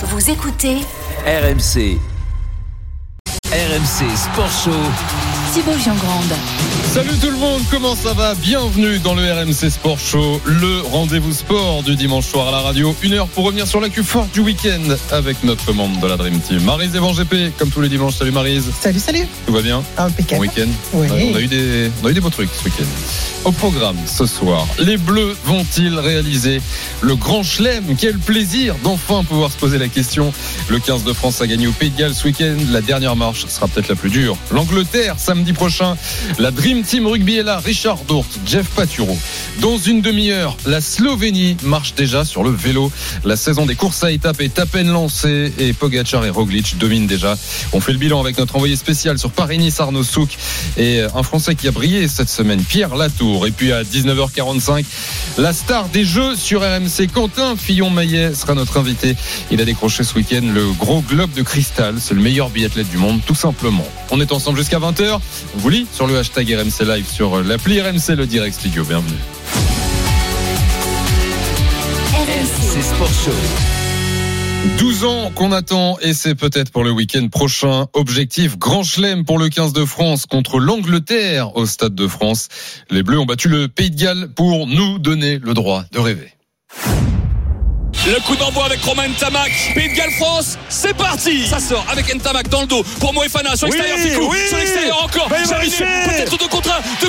Vous écoutez RMC. RMC Sport Show. Thibaut Giangrande. Salut tout le monde, comment ça va? Bienvenue dans le RMC Sport Show, le rendez-vous sport du dimanche soir à la radio. Une heure pour revenir sur l'actu forte du week-end avec notre membre de la Dream Team, Marise Evan GP, comme tous les dimanches. Salut Marise. Salut, salut. Tout va bien? Bon Impeccable. week-end Oui. Ouais, on, a eu des, on a eu des beaux trucs ce week-end. Au programme ce soir, les Bleus vont-ils réaliser le grand chelem? Quel plaisir d'enfin pouvoir se poser la question. Le 15 de France a gagné au Pays de Galles ce week-end. La dernière marche sera peut-être la plus dure. L'Angleterre, samedi prochain. La Dream Team Rugby est là. Richard Dourt, Jeff Paturo. Dans une demi-heure, la Slovénie marche déjà sur le vélo. La saison des courses à étapes est à peine lancée et Pogacar et Roglic dominent déjà. On fait le bilan avec notre envoyé spécial sur Paris-Nice, Arnaud Souk, et un Français qui a brillé cette semaine, Pierre Latour. Et puis à 19h45, la star des Jeux sur RMC, Quentin Fillon-Maillet sera notre invité. Il a décroché ce week-end le gros globe de cristal. C'est le meilleur biathlète du monde, tout simplement. On est ensemble jusqu'à 20h. On vous lit sur le hashtag RMC Live sur l'appli RMC, le direct studio. Bienvenue. RMC Sport Show. 12 ans qu'on attend et c'est peut-être pour le week-end prochain. Objectif Grand Chelem pour le 15 de France contre l'Angleterre au Stade de France. Les Bleus ont battu le Pays de Galles pour nous donner le droit de rêver. Le coup d'envoi avec Romain Tamac. Pays de Galles France, c'est parti. Ça sort avec Ntamak dans le dos pour Moefana. Sur l'extérieur, oui, oui, Sur l'extérieur encore. Peut-être de contre 1.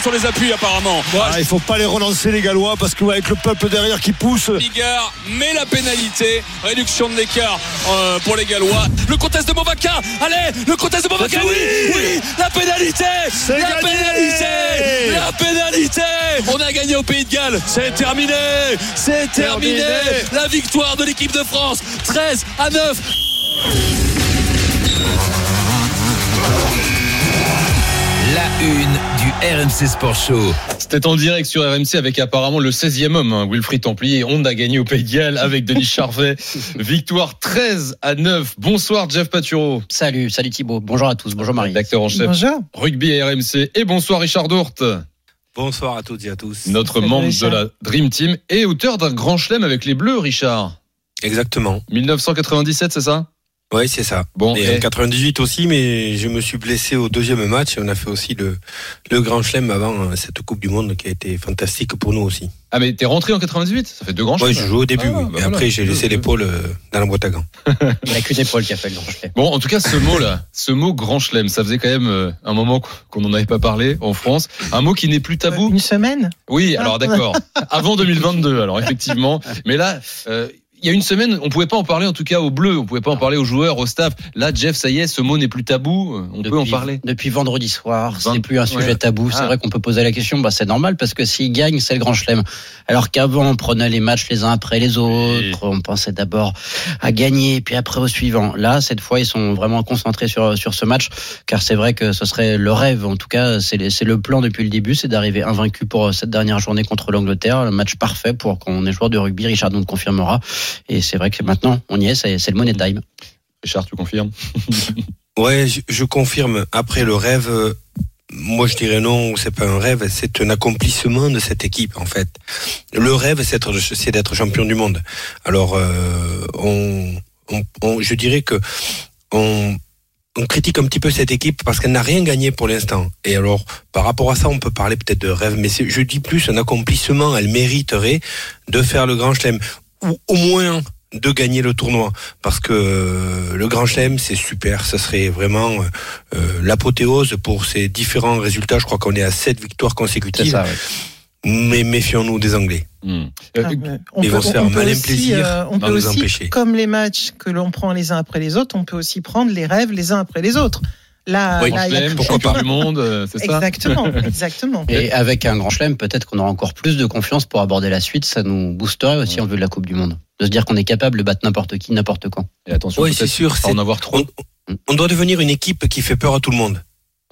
Sur les appuis apparemment. Bon, Ah, il faut pas les relancer les Gallois parce qu'avec le peuple derrière qui pousse. Bigard met la pénalité, réduction de l'écart euh, pour les Gallois. Le comtesse de Movaca, allez, le comtesse de Movaca, Oui. oui, oui, la pénalité, la gagné. pénalité, la pénalité. On a gagné au Pays de Galles, c'est terminé, c'est terminé. Terminé. La victoire de l'équipe de France, 13 à 9. RMC Sport Show. C'était en direct sur RMC avec apparemment le 16e homme, hein, Wilfried Templier. On a gagné au Pays de Galles avec Denis Charvet. Victoire 13 à 9. Bonsoir Jeff Paturo, Salut, salut Thibaut. Bonjour à tous. Bonjour Marie. rédacteur en chef Bonjour. rugby à RMC. Et bonsoir Richard Dourte, Bonsoir à toutes et à tous. notre Salut, membre de la Dream Team et auteur d'un grand chelem avec les Bleus, Richard. Exactement. 1997, c'est ça? Oui, c'est ça. Bon, Et et- en 98 aussi, mais je me suis blessé au deuxième match. On a fait aussi le, le grand chelem avant euh, cette Coupe du Monde qui a été fantastique pour nous aussi. Ah mais t'es rentré en 98 Ça fait deux grands Oui, je jouais au début, Ah, oui. bah mais voilà. après j'ai laissé l'épaule euh, dans la boîte à gants. Il a qu'une épaule qui a fait le grand chelem. Bon, en tout cas, ce mot-là, ce mot grand chelem, ça faisait quand même euh, un moment qu'on n'en avait pas parlé en France. Un mot qui n'est plus tabou. Une semaine? Oui, alors d'accord. Avant 2022, alors effectivement. Mais là, euh, il y a une semaine, on pouvait pas en parler, en tout cas aux Bleus. On pouvait pas en parler aux joueurs, au staff. Là, Jeff, ça y est, ce mot n'est plus tabou. On peut en Depuis- parler. Depuis vendredi soir, c'est plus un sujet ouais. tabou. C'est Ah. vrai qu'on peut poser la question. Bah, c'est normal parce que s'ils gagnent, c'est le grand chelem. Alors qu'avant, on prenait les matchs les uns après les autres. Oui. On pensait d'abord à gagner, puis après au suivant. Là, cette fois, ils sont vraiment concentrés sur, sur ce match. Car c'est vrai que ce serait le rêve. En tout cas, c'est le- c'est le plan depuis le début. C'est d'arriver invaincu pour cette dernière journée contre l'Angleterre. Le match parfait pour qu'on est joueur de rugby. Richard nous le confirmera. Et c'est vrai que maintenant, on y est. C'est c'est le money time. Richard, tu confirmes Ouais, je, je confirme. Après le rêve, euh, moi je dirais non, c'est pas un rêve, c'est un accomplissement de cette équipe en fait. Le rêve, c'est d'être- c'est d'être champion du monde. Alors, euh, on, on- on- je dirais que on, on critique un petit peu cette équipe parce qu'elle n'a rien gagné pour l'instant. Et alors, par rapport à ça, on peut parler peut-être de rêve, mais c'est- je dis plus un accomplissement. Elle mériterait de faire le Grand Chelem ou au moins de gagner le tournoi parce que euh, le Grand Chelem c'est super, ça serait vraiment euh, euh, l'apothéose pour ces différents résultats. Je crois qu'on est à sept victoires C'est consécutives, ça, ouais. mais méfions-nous des Anglais. Ah, euh, on Ils peut, vont se faire un malin aussi, plaisir euh, on peut nous aussi, empêcher. comme les matchs que l'on prend les uns après les autres, on peut aussi prendre les rêves les uns après les autres. Là, Oui, là, Chelem, plus- champion du monde, euh, c'est ça Exactement, exactement. Et avec un grand chelem, peut-être qu'on aura encore plus de confiance pour aborder la suite. Ça nous boosterait aussi en vue de la Coupe du Monde. De se dire qu'on est capable de battre n'importe qui, n'importe quand. Et attention, Oui, c'est sûr, pas en avoir trop. On, on doit devenir une équipe qui fait peur à tout le monde.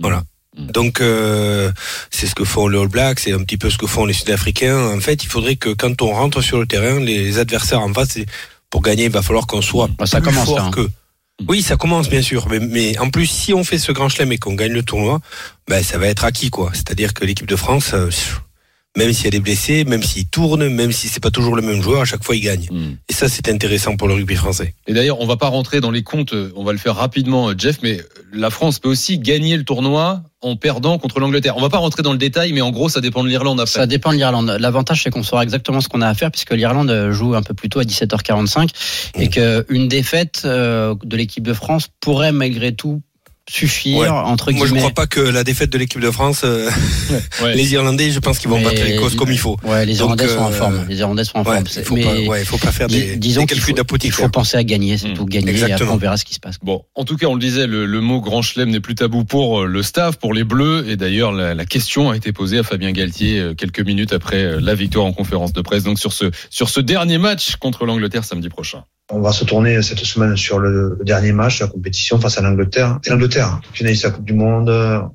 Voilà. Mm. Donc euh, c'est ce que font les All Blacks, c'est un petit peu ce que font les Sud-Africains. En fait, il faudrait que quand on rentre sur le terrain, les adversaires en face, pour gagner, il va falloir qu'on soit Bah, ça plus commence, fort hein. qu'eux. Oui, ça commence bien sûr, mais, en plus, si on fait ce grand chelem et qu'on gagne le tournoi, ben ça va être acquis quoi. C'est-à-dire que l'équipe de France, euh, Même s'il y a des blessés, même s'il tourne, même si c'est pas toujours le même joueur, à chaque fois il gagne. Hmm. Et ça, c'est intéressant pour le rugby français. Et d'ailleurs, on va pas rentrer dans les comptes, euh, on va le faire rapidement, euh, Jeff, mais la France peut aussi gagner le tournoi en perdant contre l'Angleterre. On va pas rentrer dans le détail, mais en gros, ça dépend de l'Irlande après. Ça dépend de l'Irlande. L'avantage, c'est qu'on saura exactement ce qu'on a à faire puisque l'Irlande joue un peu plus tôt à 17h45 et Mm. qu'une défaite euh, de l'équipe de France pourrait malgré tout suffire Ouais. entre Moi, je guillemets. crois pas que la défaite de l'équipe de France, euh, Ouais. les Irlandais, je pense qu'ils vont Mais- battre l'Écosse comme il faut. Ouais, les Donc, Irlandais sont en euh, forme. Les Irlandais sont en Ouais, forme. il C'est- faut mais pas, ouais, il faut pas faire des, disons des calculs faut, il d'apothicaire. faut penser à gagner, c'est Mm. tout. Gagner et après Exactement. on verra ce qui se passe. Bon, en tout cas, on le disait, le, le mot grand chelem n'est plus tabou pour euh, le staff, pour les Bleus. Et d'ailleurs, la, la question a été posée à Fabien Galtier euh, quelques minutes après la victoire en conférence de presse. Donc sur ce sur ce dernier match contre l'Angleterre samedi prochain. On va se tourner cette semaine sur le, dernier match de la compétition face à l'Angleterre. Et l'Angleterre, finaliste de la Coupe du Monde,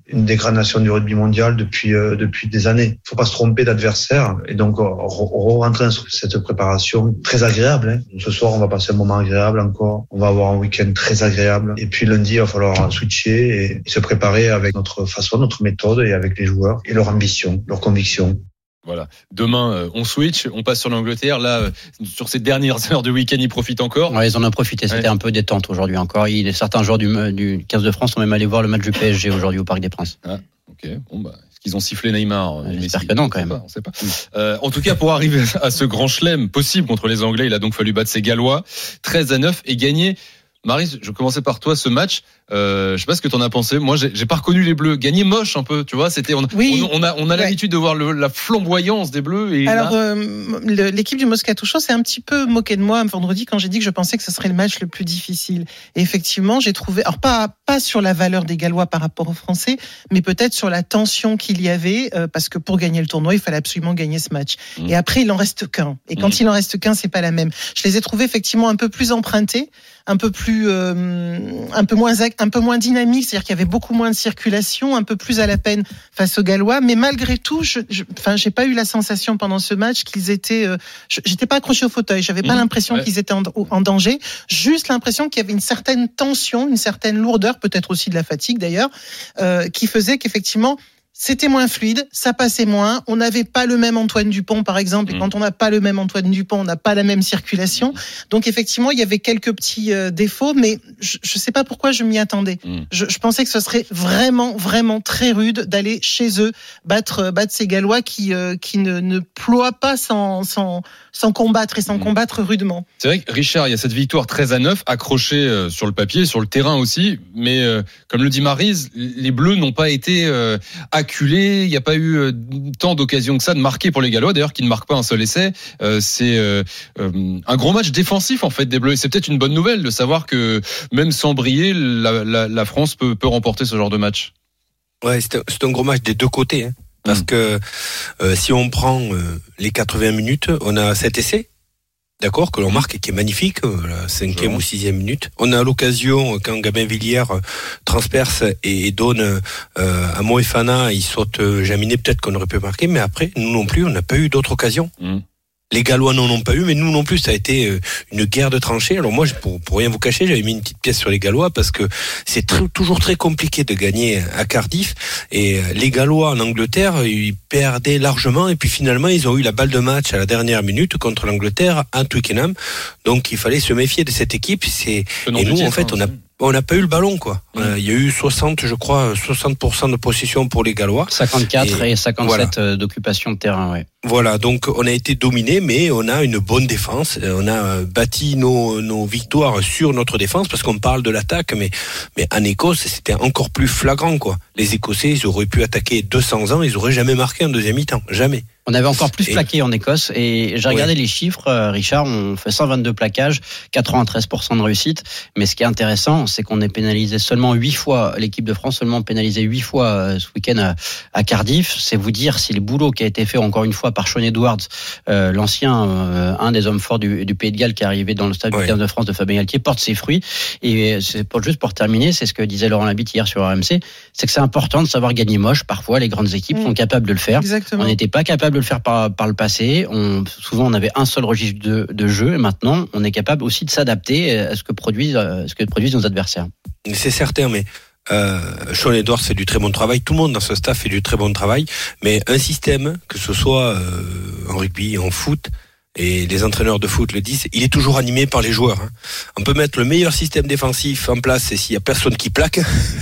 une des grandes nations du rugby mondial depuis euh, depuis des années. Il faut pas se tromper d'adversaire et donc re- rentrer dans cette préparation très agréable. hein. Ce soir, on va passer un moment agréable encore. On va avoir un week-end très agréable. Et puis lundi, il va falloir switcher et se préparer avec notre façon, notre méthode et avec les joueurs et leur ambition, leur conviction. Voilà. Demain, euh, on switch, on passe sur l'Angleterre. Là, euh, sur ces dernières heures de week-end, ils profitent encore. Ouais, ils en ont profité. C'était Ouais. un peu détente aujourd'hui encore. Il, certains joueurs du, du 15 de France sont même allés voir le match du PSG aujourd'hui au Parc des Princes. Ok. Bon bah, est-ce qu'ils ont sifflé Neymar euh, j'espère que non, quand On sait même. pas, on sait pas. Euh, en tout cas, pour arriver à ce grand chelem possible contre les Anglais, il a donc fallu battre ces Gallois 13 à 9 et gagner. Marie, je commençais par toi ce match. Euh, je sais pas ce que t'en as pensé. Moi, j'ai pas reconnu les Bleus. Gagner moche un peu, tu vois. C'était on, Oui. on, on a on a Ouais. l'habitude de voir le- la flamboyance des Bleus et Alors, euh, l'équipe du Moscato Show s'est un petit peu moqué de moi vendredi quand j'ai dit que je pensais que ce serait le match le plus difficile. Et effectivement, j'ai trouvé, alors pas pas sur la valeur des Gallois par rapport aux Français, mais peut-être sur la tension qu'il y avait, euh, parce que pour gagner le tournoi, il fallait absolument gagner ce match. Mm. Et après, il en reste qu'un. Et quand Mm. il en reste qu'un, c'est pas la même. Je les ai trouvés effectivement un peu plus empruntés, un peu plus, euh, un peu moins, un peu moins dynamiques, c'est-à-dire qu'il y avait beaucoup moins de circulation, un peu plus à la peine face aux Gallois. Mais malgré tout, je, je, enfin, j'ai pas eu la sensation pendant ce match qu'ils étaient, euh, j'étais pas accroché au fauteuil, j'avais pas Mhm, l'impression ouais. qu'ils étaient en, en danger, juste l'impression qu'il y avait une certaine tension, une certaine lourdeur, peut-être aussi de la fatigue d'ailleurs, euh, qui faisait qu'effectivement c'était moins fluide, ça passait moins. On n'avait pas le même Antoine Dupont, par exemple. Et Mm. quand on n'a pas le même Antoine Dupont, on n'a pas la même circulation. Donc effectivement, il y avait quelques petits euh, défauts, mais je ne sais pas pourquoi je m'y attendais. Mm. Je, je pensais que ce serait vraiment, vraiment très rude d'aller chez eux battre, battre ces Gallois qui, euh, qui ne, ne ploient pas sans, sans, sans combattre et sans Mm. combattre rudement. c'est vrai que Richard, il y a cette victoire 13 à 9 accrochée euh, sur le papier, sur le terrain aussi. Mais euh, comme le dit Marise, les Bleus n'ont pas été euh, acculés. Il n'y a pas eu euh, tant d'occasions que ça de marquer pour les Gallois. D'ailleurs, qui ne marquent pas un seul essai. Euh, c'est euh, euh, un gros match défensif en fait des Bleus. Et c'est peut-être une bonne nouvelle de savoir que même sans briller, la, la- la France peut, peut remporter ce genre de match. Ouais, c'est un, c'est un gros match des deux côtés. hein. Parce Mm. que euh, si on prend euh, les 80 minutes, on a cet essai, d'accord, que l'on marque et qui est magnifique, euh, la cinquième ou sixième minute. On a l'occasion, euh, quand Gabin Villiers euh, transperce et, donne euh, à Moefana, il saute euh, Jaminet, peut-être qu'on aurait pu marquer, mais après, nous non plus, on n'a pas eu d'autres occasions. Mm. Les Gallois n'en ont pas eu, mais nous non plus, ça a été euh, une guerre de tranchées. Alors moi, je- pour, pour rien vous cacher, j'avais mis une petite pièce sur les Gallois parce que c'est très- toujours très compliqué de gagner à Cardiff. Et euh, les Gallois en Angleterre, ils perdaient largement. Et puis finalement, ils ont eu la balle de match à la dernière minute contre l'Angleterre à Twickenham. Donc il fallait se méfier de cette équipe. C'est et nous, en fait, hein, on a aussi. on n'a pas eu le ballon, quoi. Mm. Euh, Il y a eu 60, je crois, 60% de possession pour les Gallois. 54 et, Et 57 voilà. euh, d'occupation de terrain. Ouais. Voilà, donc on a été dominé, mais on a une bonne défense. Euh, On a euh, bâti nos, nos victoires sur notre défense parce qu'on parle de l'attaque, mais, mais en Écosse, c'était encore plus flagrant, quoi. Les Écossais, ils auraient pu attaquer 200 ans, ils auraient jamais marqué en deuxième mi-temps, jamais. On avait encore plus Et- plaqué en Écosse et j'ai regardé les chiffres, euh, Richard, on fait 122 plaquages, 93% de réussite, mais ce qui est intéressant, c'est qu'on est pénalisé seulement 8 fois, l'équipe de France seulement pénalisé 8 fois ce week-end à Cardiff, c'est vous dire si le boulot qui a été fait encore une fois par Sean Edwards, euh, l'ancien, euh, un des hommes forts du, du Pays de Galles qui est arrivé dans le stade du 15 de France de Fabien Galtier, porte ses fruits et c'est pour, juste pour terminer, c'est ce que disait Laurent Labitte hier sur RMC, c'est que c'est important de savoir gagner moche, parfois les grandes équipes Mm. sont capables de le faire. Exactement. On n'était pas capable de le faire par, par le passé. On, souvent, on avait un seul registre de, de jeu. Et maintenant, on est capable aussi de s'adapter à ce que produisent, euh, ce que produisent nos adversaires. C'est certain, mais Euh, Sean Edwards fait du très bon travail. Tout le monde dans ce staff fait du très bon travail. Mais un système, que ce soit euh, en rugby, en foot, et les entraîneurs de foot le disent, il est toujours animé par les joueurs. hein. On peut mettre le meilleur système défensif en place et s'il y a personne qui plaque,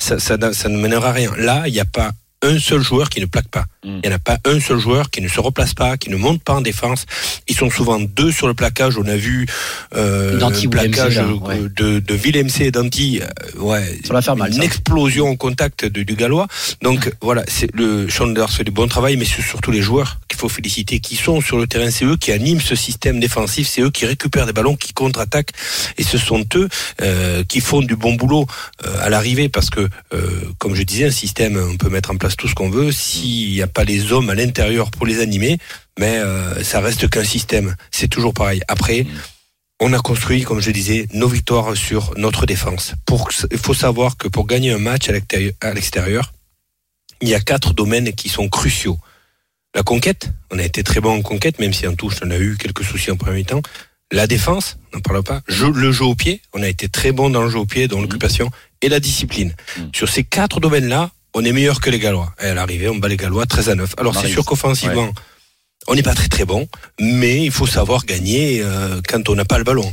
ça, ça, ça ne mènera à rien. Là, il n'y a pas un seul joueur qui ne plaque pas. Mm. Il n'y en a pas un seul joueur qui ne se replace pas, qui ne monte pas en défense. Ils sont souvent deux sur le plaquage. On a vu euh, le plaquage là, ouais. de, de Villemc et Danty. euh, ouais, va faire mal, Une explosion au contact de- du Gallois. Donc voilà, c'est le Chandler fait du bon travail, mais c'est surtout les joueurs qu'il faut féliciter, qui sont sur le terrain. C'est eux qui animent ce système défensif. C'est eux qui récupèrent des ballons, qui contre-attaquent, et ce sont eux euh, qui font du bon boulot euh, à l'arrivée, parce que euh, comme je disais, un système, on peut mettre en place tout ce qu'on veut. S'il n'y a pas les hommes à l'intérieur pour les animer, mais euh, ça reste qu'un système. C'est toujours pareil. Après. On a construit, comme je disais, nos victoires sur notre défense. Pour, il faut savoir que pour gagner un match à l'extérieur- il y a quatre domaines qui sont cruciaux. La conquête, on a été très bon en conquête, même si en touche, on a eu quelques soucis en premier temps. La défense, on n'en parle pas. Jeu- le jeu au pied, on a été très bon dans le jeu au pied, dans l'occupation, et la discipline. Mhm. Sur ces quatre domaines-là, on est meilleur que les Gallois. Et à l'arrivée, on bat les Gallois 13 à 9. Alors c'est sûr qu'offensivement, on n'est pas très très bon, mais il faut savoir gagner euh, quand on n'a pas le ballon.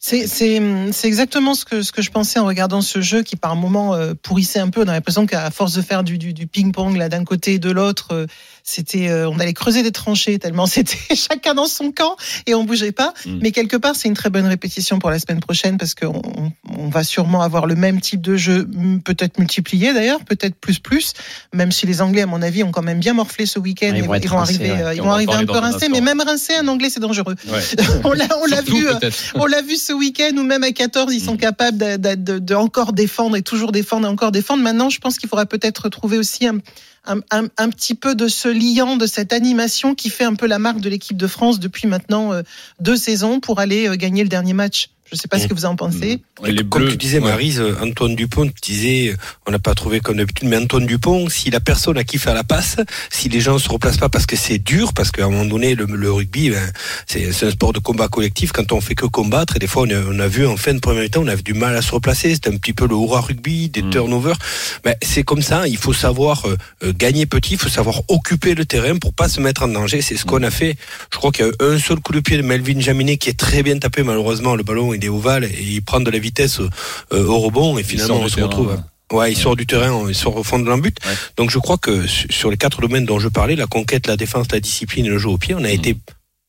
C'est exactement ce que ce que je pensais en regardant ce jeu qui par moment euh, pourrissait un peu. On a l'impression qu'à force de faire du du, du ping pong là d'un côté et de l'autre, euh, c'était euh, on allait creuser des tranchées tellement c'était chacun dans son camp et on bougeait pas. Mm. Mais quelque part c'est une très bonne répétition pour la semaine prochaine parce qu'on on, on va sûrement avoir le même type de jeu, peut-être multiplié d'ailleurs, peut-être plus plus. Même si les Anglais à mon avis ont quand même bien morflé ce week-end, Ils vont être rincés, arriver, ouais. ils on vont arriver un peu rincés. Mais même rincés, un Anglais c'est dangereux. Ouais. on l'a vu. on l'a vu ce week-end où même à 14, ils sont Mm. capables de, de- de- de encore défendre et toujours défendre et encore défendre. Maintenant, je pense qu'il faudra peut-être trouver aussi un, un, un- un petit peu de ce liant, de cette animation qui fait un peu la marque de l'équipe de France depuis maintenant euh, deux saisons pour aller euh, gagner le dernier match. Je ne sais pas ce que vous en pensez. Les Comme bleus, tu disais, ouais. Marise, Antoine Dupont tu disais, on n'a pas trouvé comme d'habitude, mais Antoine Dupont, si la personne à qui faire la passe, si les gens ne se replacent pas parce que c'est dur, parce qu'à un moment donné, le, le rugby, ben, c'est c'est un sport de combat collectif, quand on fait que combattre, et des fois, on a, on a vu en fin de première temps, on avait du mal à se replacer, c'était un petit peu le hurrah rugby, des Mm. turnovers. Ben, c'est comme ça, il faut savoir euh, euh, gagner petit, il faut savoir occuper le terrain pour pas se mettre en danger, c'est ce qu'on a fait. Je crois qu'il y a un seul coup de pied de Melvin Jaminet qui est très bien tapé, malheureusement, le ballon, il est ovale, et il prend de la vitesse euh, au rebond, et finalement, on se terrain, retrouve. ouais. Ouais, il sort du terrain, il sort au fond de l'embut. Ouais. Donc je crois que su- sur les quatre domaines dont je parlais, la conquête, la défense, la discipline et le jeu au pied, on a Mhm. été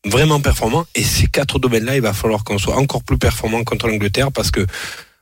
vraiment performants. Et ces quatre domaines-là, il va falloir qu'on soit encore plus performants contre l'Angleterre parce que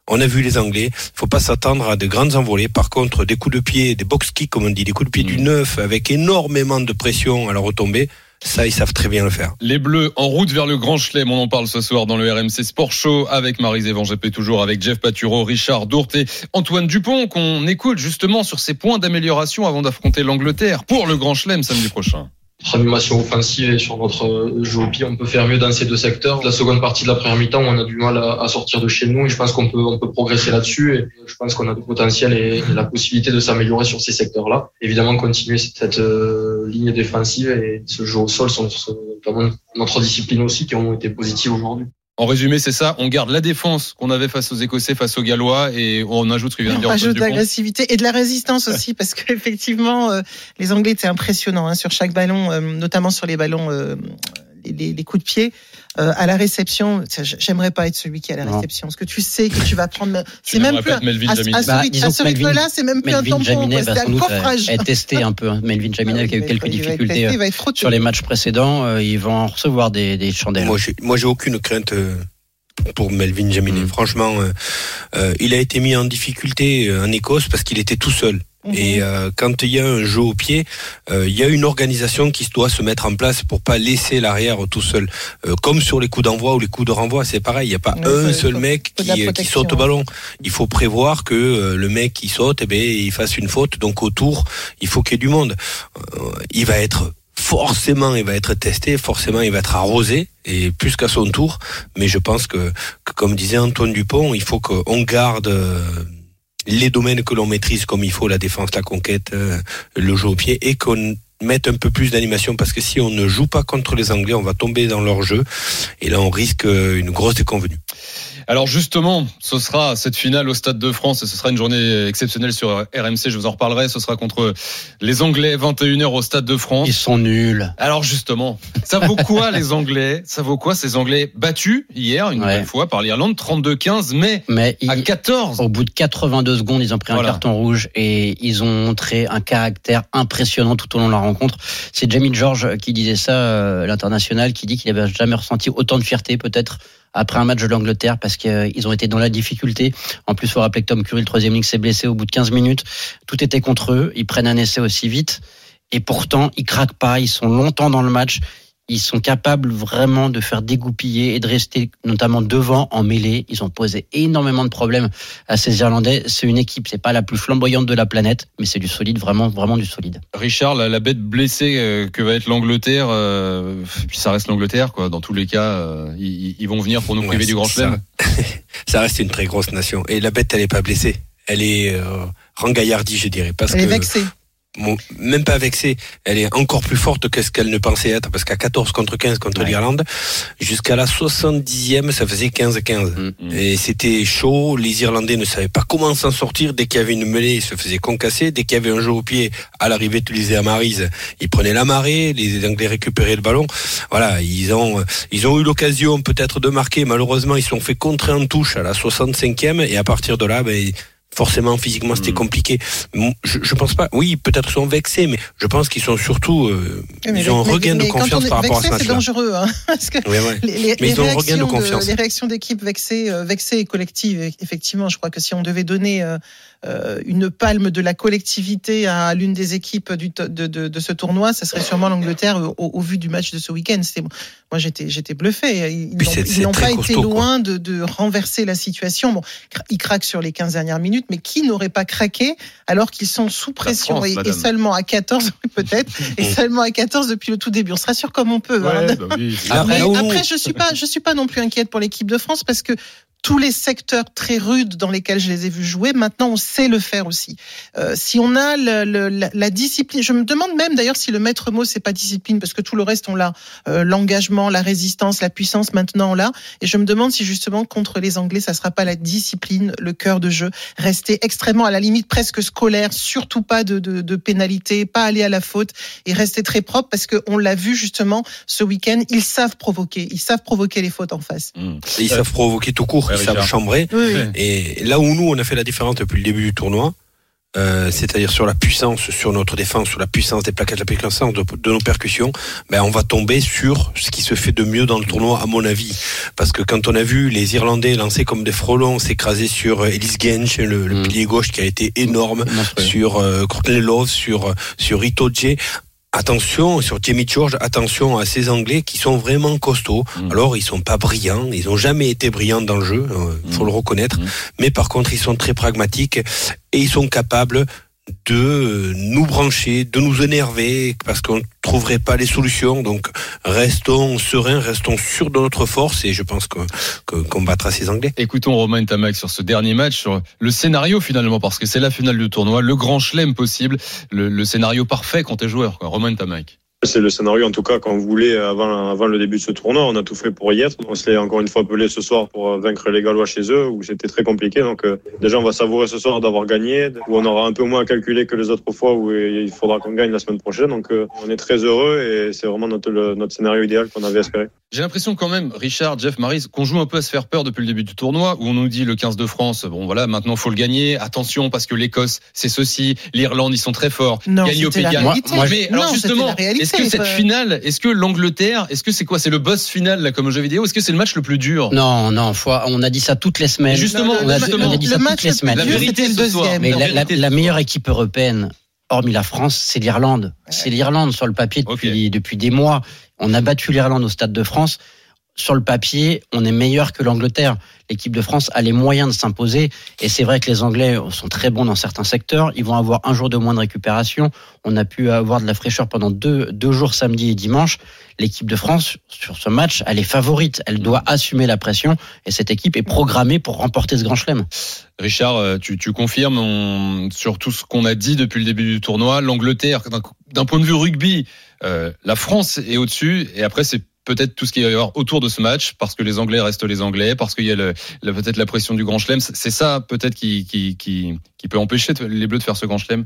on a vu les Anglais. faut pas s'attendre à de grandes envolées. Par contre, des coups de pied, des box kicks, comme on dit, des coups de pied du neuf avec énormément de pression à la retombée, ça, ils savent très bien le faire. Les Bleus en route vers le Grand Chelem, on en parle ce soir dans le RMC Sport Show avec Marie Evangépé toujours avec Jeff Paturo, Richard Dourte et Antoine Dupont qu'on écoute justement sur ces points d'amélioration avant d'affronter l'Angleterre pour le Grand Chelem samedi prochain. Animation offensive et sur notre euh, jeu au pied, on peut faire mieux dans ces deux secteurs. La seconde partie de la première mi-temps, on a du mal à, sortir de chez nous et je pense qu'on peut, on peut progresser là-dessus et je pense qu'on a du potentiel et, la possibilité de s'améliorer sur ces secteurs-là. Évidemment, continuer cette euh, ligne défensive et ce jeu au sol sont, sont notre discipline aussi qui ont été positives aujourd'hui. En résumé, c'est ça, on garde la défense qu'on avait face aux Écossais, face aux Gallois et on ajoute ce que vient de On dire de Dupont. l'agressivité et de la résistance aussi, parce qu'effectivement, euh, les Anglais étaient impressionnants hein, sur chaque ballon, euh, notamment sur les ballons, euh, les- les coups de pied. Euh, à la réception, j'aimerais pas être celui qui est à la Non. réception, parce que tu sais que tu vas prendre. C'est même plus à, Jaminet. à ce, Bah, à ce rythme-là, c'est même plus un Melvin tampon, Jaminet quoi, va c'est un coffrage. être testé un peu. hein. Melvin Jaminet qui a eu Il va quelques être- il va être difficultés testé, euh, il va être frotté. sur les matchs précédents. euh, Ils vont en recevoir des, des chandelles. Moi, j'ai, moi, j'ai aucune crainte euh, pour Melvin Jaminet. Mm. Franchement, euh, euh, il a été mis en difficulté en Écosse parce qu'il était tout seul. Mhm. Et euh, quand il y a un jeu au pied, euh, il y a une organisation qui doit se mettre en place pour pas laisser l'arrière tout seul. Euh, comme sur les coups d'envoi ou les coups de renvoi, c'est pareil. Il n'y a pas un seul faut- mec faut qui, la qui saute au ballon. Il faut prévoir que euh, le mec qui saute, eh ben, il fasse une faute. Donc autour, il faut qu'il y ait du monde. Euh, il va être forcément, il va être testé, forcément, il va être arrosé et plus qu'à son tour. Mais je pense que, que, comme disait Antoine Dupont, il faut qu'on garde euh, les domaines que l'on maîtrise comme il faut, la défense, la conquête, euh, le jeu au pied, et qu'on mette un peu plus d'animation parce que si on ne joue pas contre les Anglais, on va tomber dans leur jeu et là on risque euh, une grosse déconvenue. Alors justement, ce sera cette finale au Stade de France et ce sera une journée exceptionnelle sur RMC. Je vous en reparlerai. Ce sera contre les Anglais 21h au Stade de France. Ils sont nuls. Alors justement, ça vaut quoi les Anglais? Ça vaut quoi ces Anglais? Battus hier une Ouais. nouvelle fois par l'Irlande 32-15 mais Mais à ils- 14 au bout de 82 secondes, ils ont pris un carton rouge et ils ont montré un caractère impressionnant tout au long de la rencontre. C'est Jamie George qui disait ça, euh, l'international, qui dit qu'il avait jamais ressenti autant de fierté peut-être après un match de l'Angleterre parce qu'ils ont été dans la difficulté. En plus, il faut rappeler que Tom Curry, le troisième ligne, s'est blessé au bout de 15 minutes. Tout était contre eux. Ils prennent un essai aussi vite. Et pourtant, ils craquent pas. Ils sont longtemps dans le match. Ils sont capables vraiment de faire dégoupiller et de rester notamment devant en mêlée. Ils ont posé énormément de problèmes à ces Irlandais. C'est une équipe, c'est pas la plus flamboyante de la planète, mais c'est du solide, vraiment, vraiment du solide. Richard, la, la bête blessée euh, que va être l'Angleterre, euh, puis ça reste l'Angleterre, quoi. Dans tous les cas, euh, ils, ils vont venir pour nous Ouais, priver du Grand. Chelem. Ça reste une très grosse nation. Et la bête, elle est pas blessée. Elle est euh, rengaillardie, je dirais. Parce Elle est que vexée. Bon, même pas vexée, elle est encore plus forte que ce qu'elle ne pensait être, parce qu'à 14 contre 15 contre Ouais. l'Irlande, jusqu'à la 70e, ça faisait 15-15. Mm. Et c'était chaud, les Irlandais ne savaient pas comment s'en sortir, dès qu'il y avait une mêlée, ils se faisaient concasser, dès qu'il y avait un jeu au pied, à l'arrivée, lisais à Marise, ils prenaient la marée, les Anglais récupéraient le ballon. Voilà, ils ont, ils ont eu l'occasion peut-être de marquer, malheureusement, ils se sont fait contrer en touche à la 65e, et à partir de là, ben, forcément physiquement c'était Mm. compliqué. Je, je pense pas. Oui, peut-être sont vexés, mais je pense qu'ils sont surtout euh, mais ils ont un regain mais de confiance on est par rapport à ce vexé, C'est dangereux, hein, parce que ouais. les, les- Mais les ils ont un regain de réactions confiance. les réactions d'équipe vexées, euh, vexées et collectives, e- effectivement, je crois que si on devait donner euh, une palme de la collectivité à l'une des équipes du de, de, de ce tournoi, ça serait sûrement l'Angleterre au, au vu du match de ce week-end. C'était moi j'étais j'étais bluffé. Ils Puis n'ont- pas été costaud, loin de, de renverser la situation. Bon, ils craquent sur les 15 dernières minutes, mais qui n'aurait pas craqué alors qu'ils sont sous pression France, et, seulement à 14 peut-être et seulement à 14 depuis le tout début. On se rassure comme on peut. hein. Bah oui. Après, je suis pas, je suis pas non plus inquiète pour l'équipe de France parce que tous les secteurs très rudes dans lesquels je les ai vus jouer, maintenant on sait le faire aussi. Euh, si on a la, discipline, je me demande même d'ailleurs si le maître mot c'est pas discipline parce que tout le reste on l'a, euh, l'engagement, la résistance, la puissance maintenant on l'a. Et je me demande si justement contre les Anglais ça sera pas la discipline, le cœur de jeu, rester extrêmement à la limite presque scolaire, surtout pas de, de, pénalité, pas aller à la faute et rester très propre parce que on l'a vu justement ce week-end, ils savent provoquer, ils savent provoquer les fautes en face. Et ils savent provoquer tout court, Ouais, ils savent Richard. chambrer. Oui, oui. Ouais. Et là où nous, on a fait la différence depuis le début du tournoi, euh, c'est-à-dire sur la puissance, sur notre défense, sur la puissance des plaquages, la puissance de, de nos percussions, ben on va tomber sur ce qui se fait de mieux dans le tournoi, à mon avis. Parce que quand on a vu les Irlandais lancer comme des frelons, s'écraser sur euh, Ellis Gench, le, le Mm. pilier gauche qui a été énorme, sur euh, Courtney Love, sur sur Itoje. Attention sur Jamie George, attention à ces Anglais qui sont vraiment costauds. Mm. Alors ils sont pas brillants, ils ont jamais été brillants dans le jeu, il faut Mm. le reconnaître. Mm. Mais par contre ils sont très pragmatiques et ils sont capables de nous brancher, de nous énerver parce qu'on ne trouverait pas les solutions. Donc restons sereins, restons sûrs de notre force et je pense que que- qu'on battra ces Anglais. Écoutons Romain Tamac sur ce dernier match, sur le scénario finalement, parce que c'est la finale du tournoi, le grand chelem possible, le, le scénario parfait quand t'es joueur, quoi. Romain Tamac. C'est le scénario en tout cas qu'on voulait avant, avant le début de ce tournoi. On a tout fait pour y être. On se l'est encore une fois appelé ce soir pour euh, vaincre les Gallois chez eux où c'était très compliqué. Donc euh, déjà on va savourer ce soir d'avoir gagné, où on aura un peu moins à calculer que les autres fois où il faudra qu'on gagne la semaine prochaine. Donc euh, on est très heureux et c'est vraiment notre, le- notre scénario idéal qu'on avait espéré. J'ai l'impression quand même, Richard, Jeff, Maris, qu'on joue un peu à se faire peur depuis le début du tournoi, où on nous dit le 15 de France, bon voilà, maintenant faut le gagner, attention parce que l'Écosse c'est ceci, l'Irlande ils sont très forts, Non, Gagne au Pays Galles. mais Non, alors justement, est-ce que cette euh, finale, est-ce que l'Angleterre, est-ce que c'est quoi, c'est le boss final là comme au jeu vidéo, est-ce que c'est le match le plus dur? Non, non, faut- on a dit ça toutes les semaines. Justement, on a, justement, on a dit ça toutes les semaines. La vérité le deuxième. Mais la, meilleure équipe européenne, hormis la France, c'est l'Irlande. C'est l'Irlande sur le papier depuis, depuis des mois. On a battu l'Irlande au Stade de France. Sur le papier, on est meilleur que l'Angleterre. L'équipe de France a les moyens de s'imposer. Et c'est vrai que les Anglais sont très bons dans certains secteurs. Ils vont avoir un jour de moins de récupération. On a pu avoir de la fraîcheur pendant deux, jours, samedi et dimanche. L'équipe de France, sur ce match, elle est favorite. Elle doit assumer la pression. Et cette équipe est programmée pour remporter ce grand chelem. Richard, euh, tu, tu confirmes on- sur tout ce qu'on a dit depuis le début du tournoi, l'Angleterre, d'un- d'un point de vue rugby, euh, la France est au-dessus, et après c'est peut-être tout ce qu'il va y avoir autour de ce match, parce que les Anglais restent les Anglais, parce qu'il y a peut-être la pression du Grand Chelem. C'est ça peut-être qui, peut empêcher les Bleus de faire ce Grand Chelem?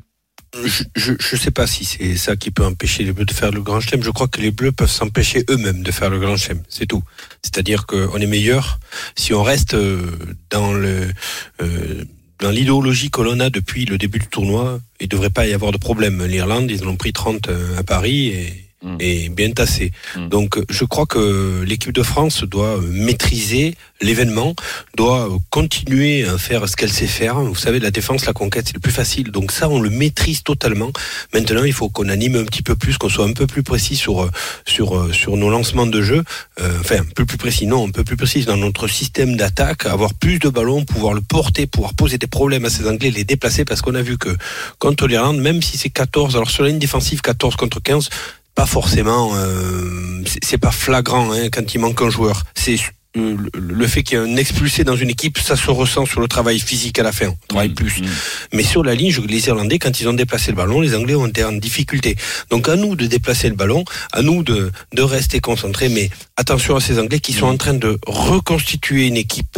Je, je sais pas si c'est ça qui peut empêcher les Bleus de faire le Grand Chelem. Je crois que les Bleus peuvent s'empêcher eux-mêmes de faire le Grand Chelem. C'est tout. C'est-à-dire qu'on est meilleur si on reste euh, euh, dans l'idéologie que l'on a depuis le début du tournoi. Il devrait pas y avoir de problème. L'Irlande, ils en ont pris 30 à Paris et Mm. et bien tassé. Mm. Donc je crois que l'équipe de France doit maîtriser l'événement, doit continuer à faire ce qu'elle sait faire. Vous savez, la défense, la conquête, c'est le plus facile. Donc ça, on le maîtrise totalement. Maintenant, il faut qu'on anime un petit peu plus, qu'on soit un peu plus précis sur sur sur nos lancements de jeu. Euh, enfin, un peu plus précis, non, un peu plus précis dans notre système d'attaque, avoir plus de ballons, pouvoir le porter, pouvoir poser des problèmes à ces Anglais, les déplacer, parce qu'on a vu que contre l'Irlande, même si c'est 14, alors sur la ligne défensive 14 contre 15, pas forcément, euh, c'est- pas flagrant hein, quand il manque un joueur. C'est euh, le- fait qu'il y ait un expulsé dans une équipe, ça se ressent sur le travail physique à la fin. On travaille plus. Mm. Mais sur la ligne, les Irlandais, quand ils ont déplacé le ballon, les Anglais ont été en difficulté. Donc à nous de déplacer le ballon, à nous de, de rester concentrés. Mais attention à ces Anglais qui sont en train de reconstituer une équipe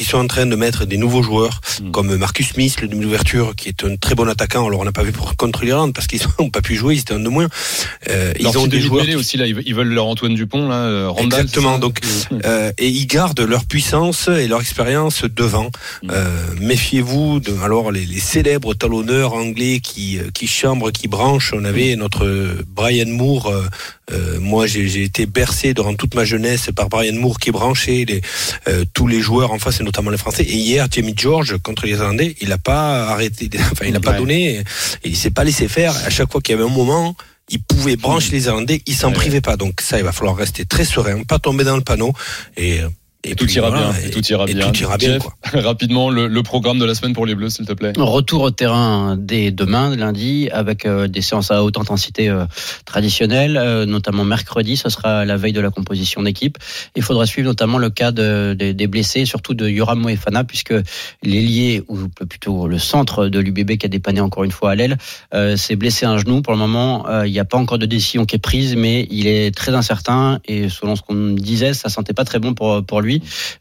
qui sont en train de mettre des nouveaux joueurs Mm. comme Marcus Smith, le demi d'ouverture, qui est un très bon attaquant. Alors on n'a pas vu pour contre l'Irlande parce qu'ils n'ont pas pu jouer, ils étaient un de moins. Euh, ils ont des joueurs aussi là, ils veulent- leur Antoine Dupont là, euh, Randall, Exactement, donc, euh, et ils gardent leur puissance et leur expérience devant. Mm. Euh, méfiez-vous de alors les, les célèbres talonneurs anglais qui qui chambrent, qui branchent. On avait notre euh, Brian Moore. Euh, euh, moi, j'ai été bercé durant toute ma jeunesse par Brian Moore qui branchait les, euh, tous les joueurs en face et notamment les Français. Et hier, Jamie George contre les Irlandais, il n'a pas arrêté, enfin il n'a pas Ouais. donné, et il s'est pas laissé faire. À chaque fois qu'il y avait un moment, il pouvait brancher les Irlandais, il s'en Ouais. privait pas. Donc ça, il va falloir rester très serein, pas tomber dans le panneau et et tout puis ira voilà, bien. Et tout ira et bien. tout ira bien, Jeff, quoi. rapidement le, le programme de la semaine pour les Bleus, s'il te plaît. Retour au terrain dès demain, lundi, avec euh, des séances à haute intensité euh, traditionnelles, euh, notamment mercredi, ce sera la veille de la composition d'équipe. Il faudra suivre notamment le cas de- des- des blessés, surtout de Yoram Moefana, puisque l'ailier, ou plutôt le centre de l'UBB qui a dépanné encore une fois à l'aile, euh, s'est blessé un genou. Pour le moment, euh, il n'y a pas encore de décision qui est prise, mais il est très incertain et selon ce qu'on me disait, ça sentait pas très bon pour, pour lui.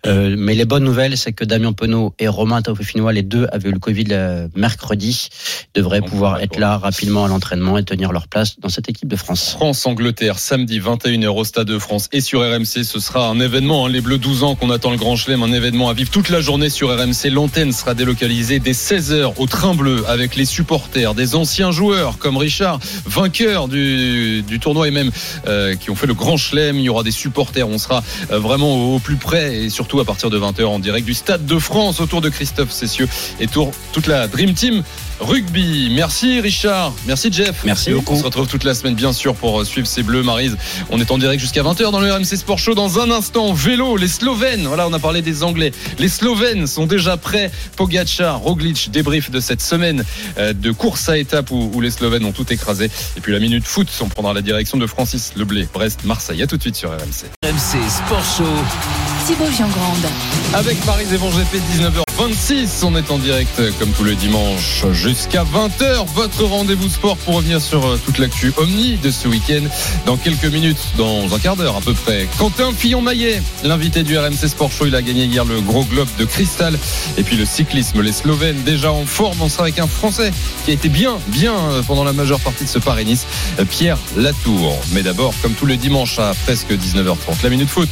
Euh, mais les bonnes nouvelles, c'est que Damien Penaud et Romain Taufifinois, les deux avaient eu le Covid le mercredi, devraient On pouvoir être là rapidement à l'entraînement et tenir leur place dans cette équipe de France. France-Angleterre, samedi 21h au Stade de France et sur RMC. Ce sera un événement, hein, les Bleus 12 ans qu'on attend le Grand Chelem, un événement à vivre toute la journée sur RMC. L'antenne sera délocalisée dès 16h au Train Bleu avec les supporters, des anciens joueurs comme Richard, vainqueurs du, du tournoi et même euh, qui ont fait le Grand Chelem. Il y aura des supporters, on sera euh, vraiment au, au plus près et surtout à partir de 20h en direct du Stade de France autour de Christophe Cessieux et tour, toute la Dream Team Rugby. Merci Richard, merci Jeff. Merci On se retrouve toute la semaine bien sûr pour euh, suivre ces bleus Marise. On est en direct jusqu'à 20h dans le RMC Sport Show. Dans un instant, vélo, les Slovènes. Voilà, on a parlé des Anglais. Les Slovènes sont déjà prêts. Pogacar, Roglic, débrief de cette semaine euh, de course à étapes où, où les Slovènes ont tout écrasé. Et puis la minute foot, on prendra la direction de Francis Leblé, Brest, Marseille. À tout de suite sur RMC. RMC Sport Show. Thibaut Giangrande. Avec Bon GP, 19h26. On est en direct euh, comme tous les dimanches jusqu'à 20h. Votre rendez-vous sport pour revenir sur euh, toute l'actu Omni de ce week-end. Dans quelques minutes, dans un quart d'heure à peu près. Quentin Fillon-Maillet, l'invité du RMC Sport Show, il a gagné hier le gros globe de cristal. Et puis le cyclisme, les Slovènes déjà en forme. On sera avec un Français qui a été bien, bien euh, pendant la majeure partie de ce Paris-Nice, Pierre Latour. Mais d'abord, comme tous les dimanches à presque 19h30, la minute foot.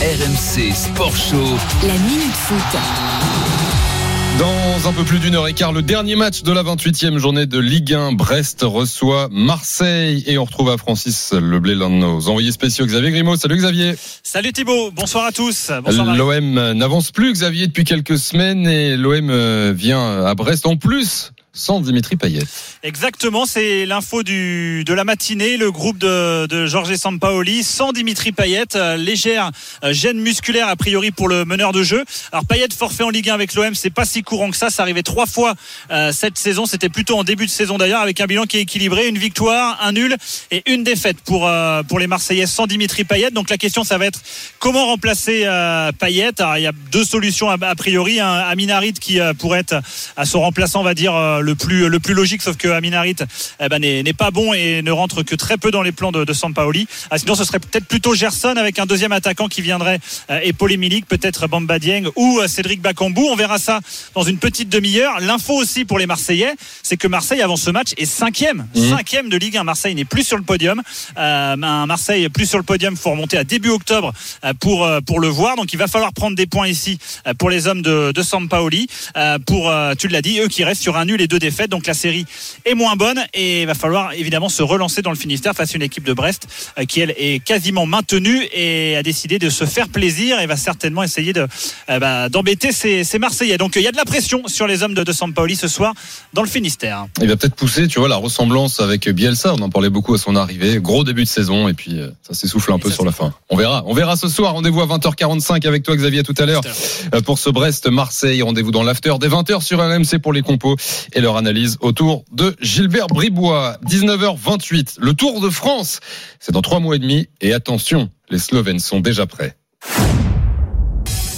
RMC Sport Show. La minute foot. Dans un peu plus d'une heure et quart, le dernier match de la 28e journée de Ligue 1, Brest reçoit Marseille et on retrouve à Francis Leblé, l'un de nos envoyés spéciaux, Xavier Grimaud. Salut Xavier. Salut Thibaut, bonsoir à tous. L'OM n'avance plus, Xavier, depuis quelques semaines et l'OM euh, vient à Brest en plus sans Dimitri Payet. Exactement, c'est l'info de la matinée. Le groupe de, de Jorge Sampaoli sans Dimitri Payet, euh, légère euh, gêne musculaire a priori pour le meneur de jeu. Alors Payet forfait en Ligue 1 avec l'OM, c'est pas si courant que ça. Ça arrivait trois fois euh, cette saison. C'était plutôt en début de saison d'ailleurs, avec un bilan qui est équilibré, une victoire, un nul et une défaite pour les Marseillais sans Dimitri Payet. Donc la question, ça va être comment remplacer Payet? Alors il y a deux solutions a, priori. Un Amin Harit qui pourrait être à son remplaçant, on va dire. Euh, le plus le plus logique, sauf que Aminarit eh ben, n'est pas bon et ne rentre que très peu dans les plans de, de Sampaoli. Ah, sinon, ce serait peut-être plutôt Gerson avec un deuxième attaquant qui viendrait euh, épauler Milik, peut-être Bamba Dieng ou euh, Cédric Bakambu. On verra ça dans une petite demi-heure. L'info aussi pour les Marseillais, c'est que Marseille avant ce match est cinquième, Mhm. cinquième de Ligue 1. Marseille n'est plus sur le podium. Euh, un Marseille plus sur le podium, faut remonter à début octobre euh, pour euh, pour le voir. Donc il va falloir prendre des points ici euh, pour les hommes de, de Sampaoli. Euh, pour euh, tu l'as dit, eux qui restent sur un nul et deux défaites. Donc la série est moins bonne et il va falloir évidemment se relancer dans le Finistère face à une équipe de Brest euh, qui elle est quasiment maintenue et a décidé de se faire plaisir et va certainement essayer de euh, bah, d'embêter ces, ces Marseillais. Donc il y a de la pression sur les hommes de, de Sampaoli ce soir dans le Finistère. Il va peut-être pousser, tu vois, la ressemblance avec Bielsa. On en parlait beaucoup à son arrivée. Gros début de saison et puis euh, ça s'essouffle un peu sur la fin. On verra. On verra ce soir. Rendez-vous à 20h45 avec toi, Xavier, tout à l'heure pour ce Brest-Marseille. Rendez-vous dans l'after dès 20h sur RMC pour les compos et leur analyse autour de Gilbert Bribois. 19h28. Le Tour de France. C'est dans trois mois et demi. Et attention, les Slovènes sont déjà prêts.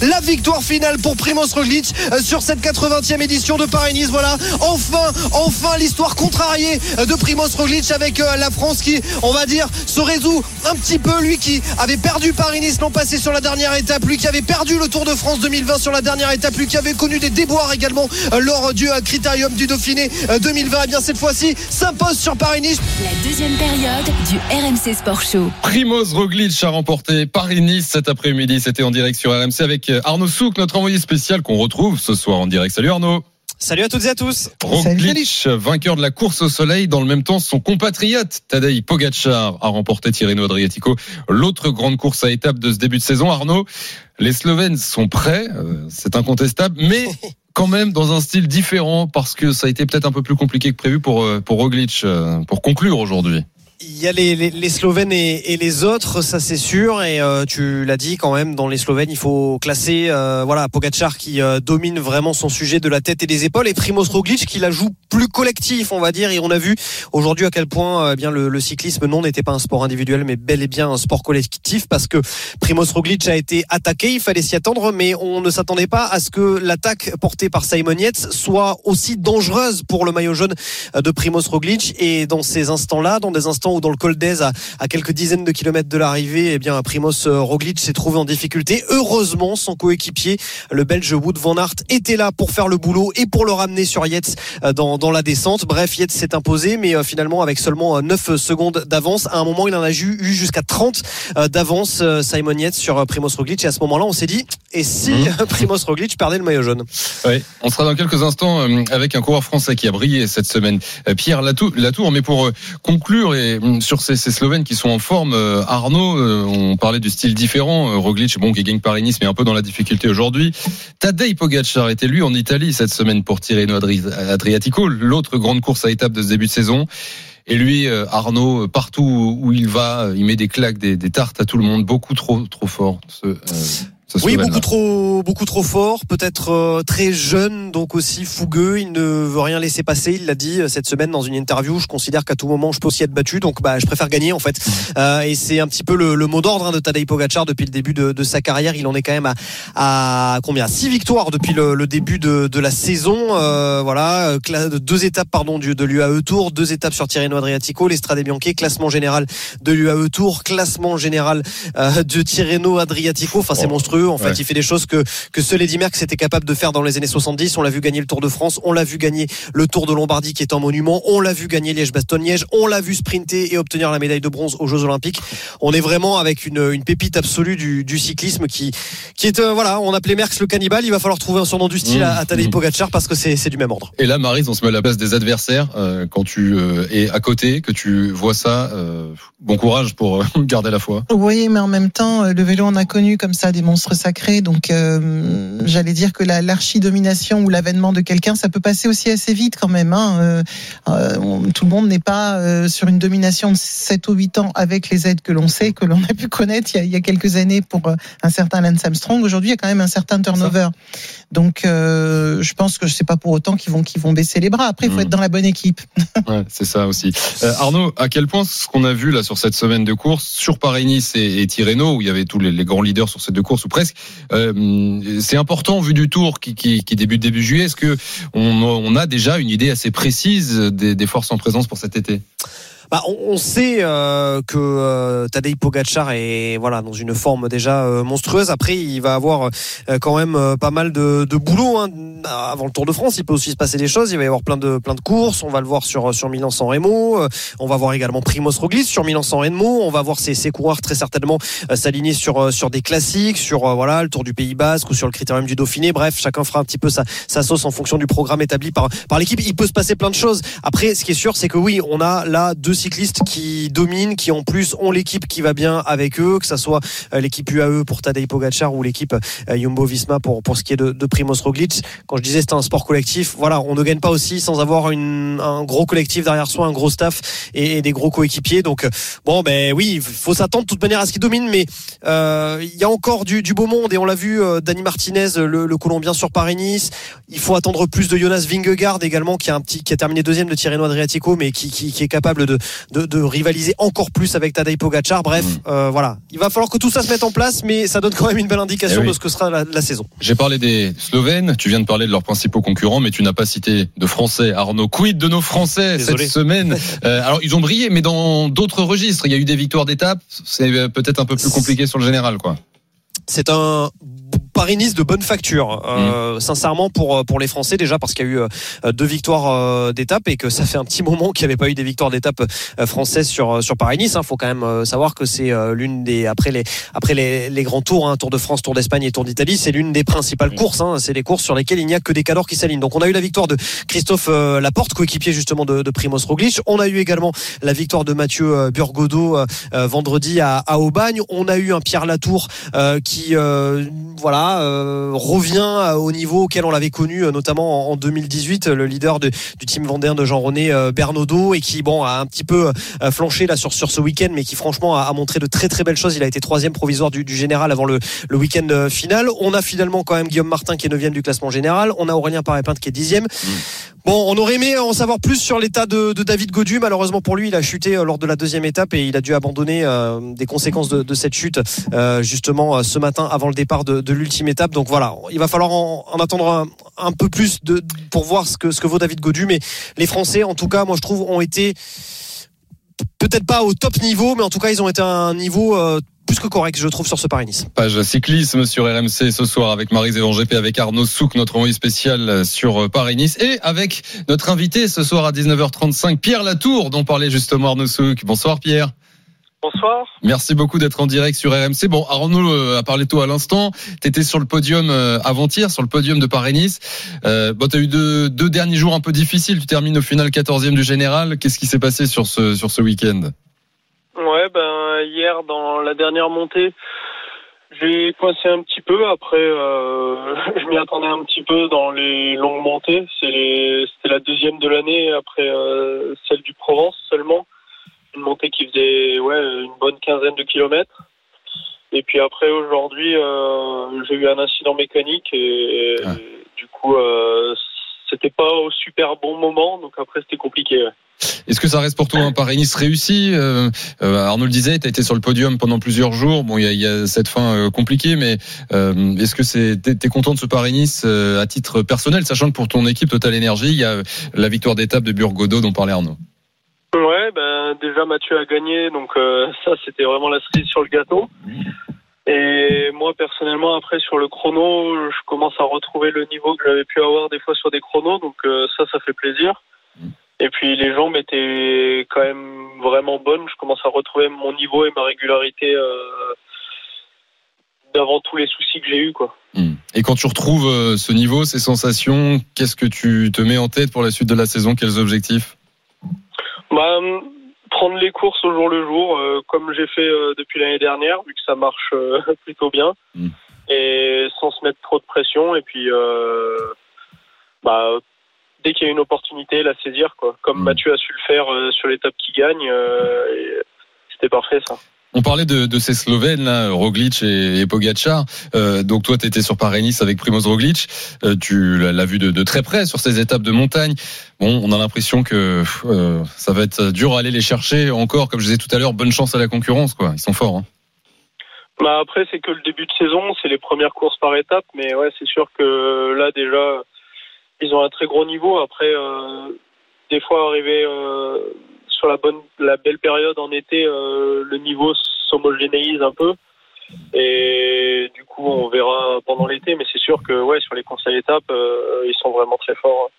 La victoire finale pour Primoz Roglic euh, sur cette 80e édition de Paris-Nice. Voilà, enfin, enfin l'histoire contrariée de Primoz Roglic avec euh, la France qui, on va dire, se résout un petit peu. Lui qui avait perdu Paris-Nice l'an passé sur la dernière étape, lui qui avait perdu le Tour de France 2020 sur la dernière étape, lui qui avait connu des déboires également euh, lors du Critérium du Dauphiné euh, 2020. Et bien cette fois-ci, s'impose sur Paris-Nice. La deuxième période du RMC Sport Show. Primoz Roglic a remporté Paris-Nice cet après-midi. C'était en direct sur RMC avec euh, Arnaud Souk, notre envoyé spécial qu'on retrouve ce soir en direct. Salut Arnaud. Salut à toutes et à tous. Roglic, vainqueur de la course au soleil. Dans le même temps, son compatriote Tadej Pogacar a remporté Tirreno Adriatico, l'autre grande course à étapes de ce début de saison. Arnaud, les Slovènes sont prêts, euh, c'est incontestable, mais quand même dans un style différent parce que ça a été peut-être un peu plus compliqué que prévu pour euh, pour Roglic pour conclure aujourd'hui. Il y a les, les, les Slovènes et, et, les autres, ça c'est sûr. Et euh, tu l'as dit quand même, dans les Slovènes, il faut classer euh, voilà Pogacar qui euh, domine vraiment son sujet de la tête et des épaules, et Primoz Roglic qui la joue plus collectif, on va dire. Et on a vu aujourd'hui à quel point eh bien le, le, cyclisme non n'était pas un sport individuel, mais bel et bien un sport collectif, parce que Primoz Roglic a été attaqué, il fallait s'y attendre, mais on ne s'attendait pas à ce que l'attaque portée par Simon Yates soit aussi dangereuse pour le maillot jaune de Primoz Roglic. Et dans ces instants-là, dans des instants où dans le col d'Aise, à, à, quelques dizaines de kilomètres de l'arrivée, eh bien Primoz Roglic s'est trouvé en difficulté. Heureusement, son coéquipier, le Belge Wood van Aert, était là pour faire le boulot et pour le ramener sur Yates dans, dans la descente. Bref, Yates s'est imposé, mais finalement avec seulement 9 secondes d'avance. À un moment, il en a eu jusqu'à 30 d'avance, Simon Yates sur Primoz Roglic. Et à ce moment-là, on s'est dit, et si mmh. Primoz Roglic perdait le maillot jaune? Oui, on sera dans quelques instants avec un coureur français qui a brillé cette semaine, Pierre Latour. Latour mais pour conclure et sur ces, ces, Slovènes qui sont en forme, Arnaud, on parlait du style différent. Roglic, bon, qui gagne Paris-Nice, mais un peu dans la difficulté aujourd'hui. Tadej Pogacar était lui en Italie cette semaine pour Tirreno Adriatico, l'autre grande course à étapes de ce début de saison. Et lui, Arnaud, partout où il va, il met des claques, des, des tartes à tout le monde, beaucoup trop, trop fort. Euh... Oui, beaucoup trop, beaucoup trop fort, peut-être euh, très jeune, donc aussi fougueux. Il ne veut rien laisser passer. Il l'a dit euh, cette semaine dans une interview. Je considère qu'à tout moment, je peux aussi être battu, donc bah, je préfère gagner en fait. Euh, et c'est un petit peu le, le mot d'ordre hein, de Tadej Pogacar depuis le début de, de, sa carrière. Il en est quand même à, à combien? Six victoires depuis le, le début de, de, la saison. Euh, voilà, deux étapes pardon du, de l'UAE Tour, deux étapes sur Tirreno Adriatico, l'Estrade Bianche, classement général de l'UAE Tour, classement général euh, de Tirreno Adriatico. Enfin, c'est monstrueux. En fait, ouais. il fait des choses que, que seul Eddy Merckx était capable de faire dans les années 70. On l'a vu gagner le Tour de France, on l'a vu gagner le Tour de Lombardie qui est un monument, on l'a vu gagner Liège-Bastogne-Liège, on l'a vu sprinter et obtenir la médaille de bronze aux Jeux Olympiques. On est vraiment avec une, une pépite absolue du, du cyclisme qui, qui est, euh, voilà, on appelait Merckx le cannibale. Il va falloir trouver un surnom du style mmh, à, à Tadej mmh. Pogacar parce que c'est du même ordre. Et là, Marise, on se met à la place des adversaires euh, quand tu euh, es à côté, que tu vois ça. euh, bon courage pour garder la foi. Oui, mais en même temps, le vélo, on a connu comme ça des monstres sacrés, donc euh, j'allais dire que l'archi-domination ou l'avènement de quelqu'un, ça peut passer aussi assez vite quand même. Hein. Euh, euh, tout le monde n'est pas euh, sur une domination de 7 ou 8 ans avec les aides que l'on sait, que l'on a pu connaître il y a, il y a, quelques années pour un certain Lance Armstrong. Aujourd'hui, il y a quand même un certain turnover. Donc, je pense que je sais pas pour autant qu'ils vont, qu'ils vont baisser les bras. Après, il faut mmh. être dans la bonne équipe. ouais, c'est ça aussi. Arnaud, à quel point ce qu'on a vu là sur cette semaine de course, sur Paris-Nice et, et Tirreno, où il y avait tous les, les grands leaders sur ces deux courses, Euh, c'est important vu du Tour qui, qui, débute début juillet. Est-ce que on, a déjà une idée assez précise des forces en présence pour cet été? Bah, on, on, sait euh, que euh, Tadej Pogacar est voilà dans une forme déjà euh, monstrueuse. Après, il va avoir euh, quand même euh, pas mal de, de boulot hein. avant le Tour de France. Il peut aussi se passer des choses. Il va y avoir plein de plein de courses. On va le voir sur sur Milan-San Remo. On va voir également Primoz Roglic sur Milan-San Remo. On va voir ses, ses coureurs très certainement s'aligner sur sur des classiques, sur voilà le Tour du Pays Basque ou sur le Critérium du Dauphiné. Bref, chacun fera un petit peu sa, sa sauce en fonction du programme établi par par l'équipe. Il peut se passer plein de choses. Après, ce qui est sûr, c'est que oui, on a là deux cyclistes qui dominent, qui en plus ont l'équipe qui va bien avec eux, que ça soit euh, l'équipe UAE pour Tadej Pogacar ou l'équipe euh, Jumbo Visma pour ce qui est de, de Primoz Roglic. Quand je disais c'est un sport collectif, voilà, on ne gagne pas aussi sans avoir un gros collectif derrière soi, un gros staff et, des gros coéquipiers. Donc bon, ben oui, il faut s'attendre de toute manière à ce qu'ils dominent, mais euh, il y a encore du, beau monde et on l'a vu, euh, Dani Martinez, le, Colombien sur Paris-Nice. Il faut attendre plus de Jonas Vingegaard également, qui a un petit, qui a terminé deuxième de Tirreno Adriatico, mais qui, qui, qui est capable de, de, de, rivaliser encore plus avec Tadej Pogacar. Bref, mmh. euh, voilà, il va falloir que tout ça se mette en place, mais ça donne quand même une belle indication eh oui. de ce que sera la, la saison. J'ai parlé des Slovènes, tu viens de parler de leurs principaux concurrents, mais tu n'as pas cité de Français. Arnaud, quid de nos Français Désolé. cette semaine euh, Alors ils ont brillé, mais dans d'autres registres. Il y a eu des victoires d'étape. C'est peut-être un peu plus compliqué sur le général, quoi. C'est un Paris-Nice de bonne facture, euh, mmh. sincèrement pour pour les Français déjà parce qu'il y a eu euh, deux victoires euh, d'étape et que ça fait un petit moment qu'il n'y avait pas eu des victoires d'étape euh, françaises sur sur Paris-Nice. Il hein. faut quand même euh, savoir que c'est l'une des après les après les, les grands tours, hein, Tour de France, Tour d'Espagne et Tour d'Italie, c'est l'une des principales mmh. courses. Hein. C'est les courses sur lesquelles il n'y a que des cadors qui s'alignent. Donc on a eu la victoire de Christophe euh, Laporte, coéquipier justement de, de Primoz Roglic. On a eu également la victoire de Mathieu Burgodeau vendredi à, à Aubagne. On a eu un Pierre Latour qui voilà euh, revient au niveau auquel on l'avait connu notamment en 2018 le leader de, du team Vendéen de Jean-René euh, Bernaudot et qui bon a un petit peu euh, flanché là sur sur ce week-end mais qui franchement a, montré de très très belles choses. Il a été troisième provisoire du, général avant le, week-end final. On a finalement quand même Guillaume Martin qui est neuvième du classement général. On a Aurélien Paré-Plainte qui est dixième. Mmh. Bon, on aurait aimé en savoir plus sur l'état de, David Godu. Malheureusement pour lui, il a chuté lors de la deuxième étape et il a dû abandonner euh, des conséquences de, cette chute euh, justement ce matin avant le départ de, l'ultime étape. Donc voilà, il va falloir en, en attendre un, peu plus pour voir ce que, vaut David Godu. Mais les Français, en tout cas, moi je trouve, ont été peut-être pas au top niveau, mais en tout cas, ils ont été à un niveau euh, plus que correct, je trouve, sur ce Paris-Nice. Page cyclisme sur RMC ce soir avec Marie Evan GP, avec Arnaud Souk, notre envoyé spécial sur Paris-Nice, et avec notre invité ce soir à 19h35, Pierre Latour, dont parlait justement Arnaud Souk. Bonsoir Pierre. Bonsoir. Merci beaucoup d'être en direct sur RMC. Bon, Arnaud a parlé toi à l'instant. Tu étais sur le podium avant-hier, sur le podium de Paris-Nice. Euh, bon, tu as eu deux, deux, derniers jours un peu difficiles. Tu termines au final 14e du général. Qu'est-ce qui s'est passé sur ce, sur ce week-end? Hier dans la dernière montée, j'ai coincé un petit peu. Après, euh, je m'y attendais un petit peu dans les longues montées. C'était la deuxième de l'année après euh, celle du Provence seulement. Une montée qui faisait ouais une bonne quinzaine de kilomètres. Et puis après aujourd'hui, euh, j'ai eu un incident mécanique et, ah. du coup c'était pas au super bon moment. Donc après c'était compliqué. Ouais. Est-ce que ça reste pour toi un Paris-Nice réussi? Euh, euh, Arnaud le disait, tu as été sur le podium pendant plusieurs jours. Bon, il y a, y a, cette fin euh, compliquée, mais euh, est-ce que c'est t'es es content de ce Paris-Nice à titre personnel, sachant que pour ton équipe Total Énergie, il y a la victoire d'étape de Burgodeau dont parlait Arnaud? Ouais, ben déjà Mathieu a gagné, donc ça c'était vraiment la cerise sur le gâteau. Et moi personnellement après sur le chrono, je commence à retrouver le niveau que j'avais pu avoir des fois sur des chronos, donc ça ça fait plaisir. Et puis les jambes étaient quand même vraiment bonnes. Je commence à retrouver mon niveau et ma régularité euh, d'avant tous les soucis que j'ai eus. Quoi. Et quand tu retrouves euh, ce niveau, ces sensations, qu'est-ce que tu te mets en tête pour la suite de la saison? Quels objectifs? Bah, Prendre les courses au jour le jour, euh, comme j'ai fait euh, depuis l'année dernière, vu que ça marche euh, plutôt bien. Mm. Et sans se mettre trop de pression. Et puis, bah, dès qu'il y a une opportunité, la saisir, quoi. Comme mmh. Mathieu a su le faire euh, sur l'étape qui gagne, euh, c'était parfait, ça. On parlait de, ces Slovènes, là, Roglic et, et Pogacar. Euh, donc toi, tu étais sur Paris-Nice avec Primoz Roglic. Euh, tu l'as vu de, très près sur ces étapes de montagne. Bon, on a l'impression que euh, ça va être dur à aller les chercher encore. Comme je disais tout à l'heure, bonne chance à la concurrence, quoi. Ils sont forts. Hein. Bah après, c'est que le début de saison, c'est les premières courses par étapes, mais ouais, c'est sûr que là déjà, ils ont un très gros niveau. Après, des fois, arriver sur la bonne, la belle période en été, euh, le niveau s'homogénéise un peu. Et du coup, on verra pendant l'été, mais c'est sûr que ouais, sur les à étapes, euh, ils sont vraiment très forts.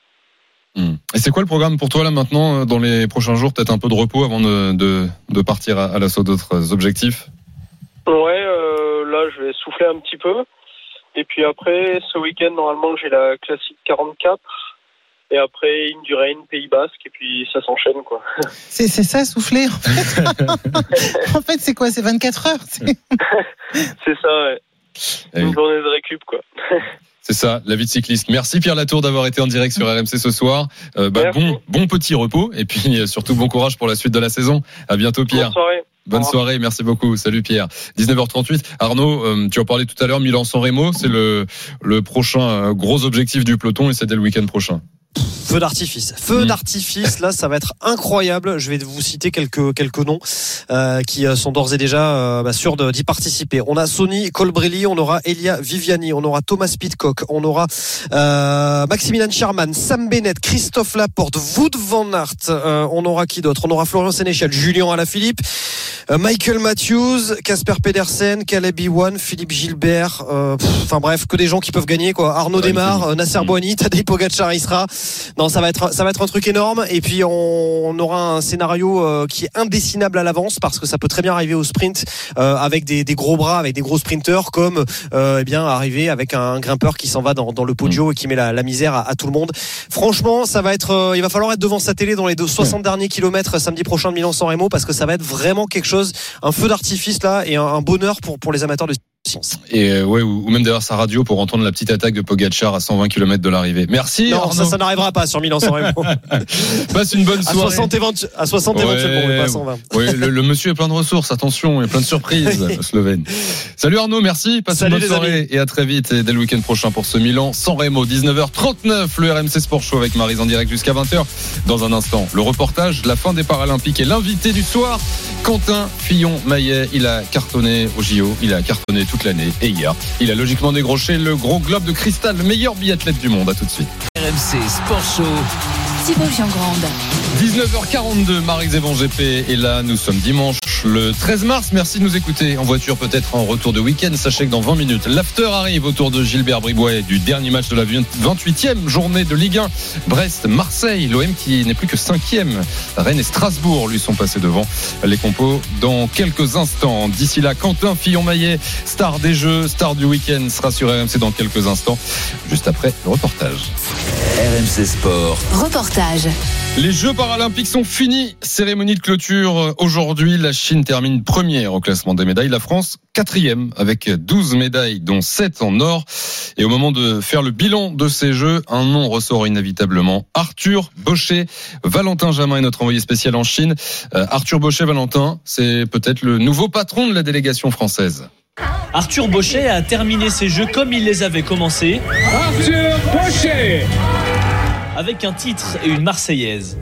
Hmm. Et c'est quoi le programme pour toi là maintenant, euh, dans les prochains jours Peut-être un peu de repos avant de, de, de partir à, à l'assaut d'autres objectifs? Ouais, euh, là, je vais souffler un petit peu. Et puis après, ce week-end, normalement, j'ai la classique 44. Et après, Indurain, Pays Basque. Et puis, ça s'enchaîne, quoi. C'est c'est ça, souffler, en fait. en fait, c'est quoi C'est 24 heures c'est- C'est ça, ouais. Eh Une oui. journée de récup, quoi. C'est ça, la vie de cycliste. Merci Pierre Latour d'avoir été en direct sur RMC ce soir. Euh, bah, bon, bon petit repos et puis euh, surtout bon courage pour la suite de la saison. À bientôt Pierre. Bonne soirée. Bonne soirée, merci beaucoup. Salut Pierre. 19h38. Arnaud, euh, tu en parlais tout à l'heure, Milan-San Remo, c'est le, le prochain euh, gros objectif du peloton et c'est dès le week-end prochain. Feu d'artifice. Feu Mm. d'artifice, là, ça va être incroyable. Je vais vous citer quelques, quelques noms euh, qui euh, sont d'ores et déjà euh, bah, sûrs d'y participer. On a Sonny Colbrelli, on aura Elia Viviani, on aura Thomas Pitcock, on aura euh, Maximilian Sherman, Sam Bennett, Christophe Laporte, Wood van Aert, euh, on aura qui d'autre? On aura Florian Sénéchal, Julien Alaphilippe, Michael Matthews, Casper Pedersen, Caleb Iwan, Philippe Gilbert, euh, enfin bref, que des gens qui peuvent gagner quoi. Arnaud euh, Nasser Mm. Boigny, Tadej Pogacar il sera. Non, ça va être ça va être un truc énorme et puis on, on aura un scénario euh, qui est indessinable à l'avance parce que ça peut très bien arriver au sprint euh, avec des, des gros bras, avec des gros sprinteurs comme euh, eh bien arriver avec un grimpeur qui s'en va dans, dans le podio et qui met la, la misère à, à tout le monde. Franchement, ça va être euh, il va falloir être devant sa télé dans les deux- 60 derniers kilomètres samedi prochain de Milan-San Remo parce que ça va être vraiment quelque chose un feu d'artifice là et un, un bonheur pour pour les amateurs de. Et euh, ouais, ou, ou même derrière sa radio pour entendre la petite attaque de Pogacar à 120 km de l'arrivée. Merci Non, Arnaud. ça, ça n'arrivera pas sur Milan-San Remo. Passe une bonne À soirée. 60, éventu- à 60 Ouais, éventuellement, mais pas à 120. ouais, le, le monsieur est plein de ressources, attention, il y a plein de surprises, Slovène. Salut Arnaud, merci, passe Salut une bonne soirée amis. et à très vite et dès le week-end prochain pour ce Milan sans Remo, 19h39, le RMC Sport Show avec Marise en direct jusqu'à 20h. Dans un instant, le reportage, la fin des Paralympiques et l'invité du soir, Quentin Fillon-Maillet. Il a cartonné au JO, il a cartonné l'année et hier, il a logiquement décroché le gros globe de cristal, le meilleur biathlète du monde. À tout de suite. RMC Sport Show. Thibaut Grande. 19h42, Marie Zévan GP et là nous sommes dimanche le 13 mars. Merci de nous écouter en voiture peut-être en retour de week-end. Sachez que dans 20 minutes, l'after arrive autour de Gilbert Bribois du dernier match de la 28e journée de Ligue 1. Brest-Marseille, l'OM qui n'est plus que 5e. Rennes et Strasbourg lui sont passés devant les compos dans quelques instants. D'ici là, Quentin Fillon-Maillet, star des jeux, star du week-end, sera sur RMC dans quelques instants, juste après le reportage. RMC Sport. Reportage. Les Jeux paralympiques sont finis. Cérémonie de clôture euh, aujourd'hui. La Chine termine première au classement des médailles. La France quatrième avec 12 médailles, dont 7 en or. Et au moment de faire le bilan de ces Jeux, un nom ressort inévitablement. Arthur Baucher. Valentin Jamin est notre envoyé spécial en Chine. Euh, Arthur Baucher, Valentin, c'est peut-être le nouveau patron de la délégation française. Arthur Bauchet a terminé ses jeux comme il les avait commencés. Arthur Bauchet Avec un titre et une Marseillaise.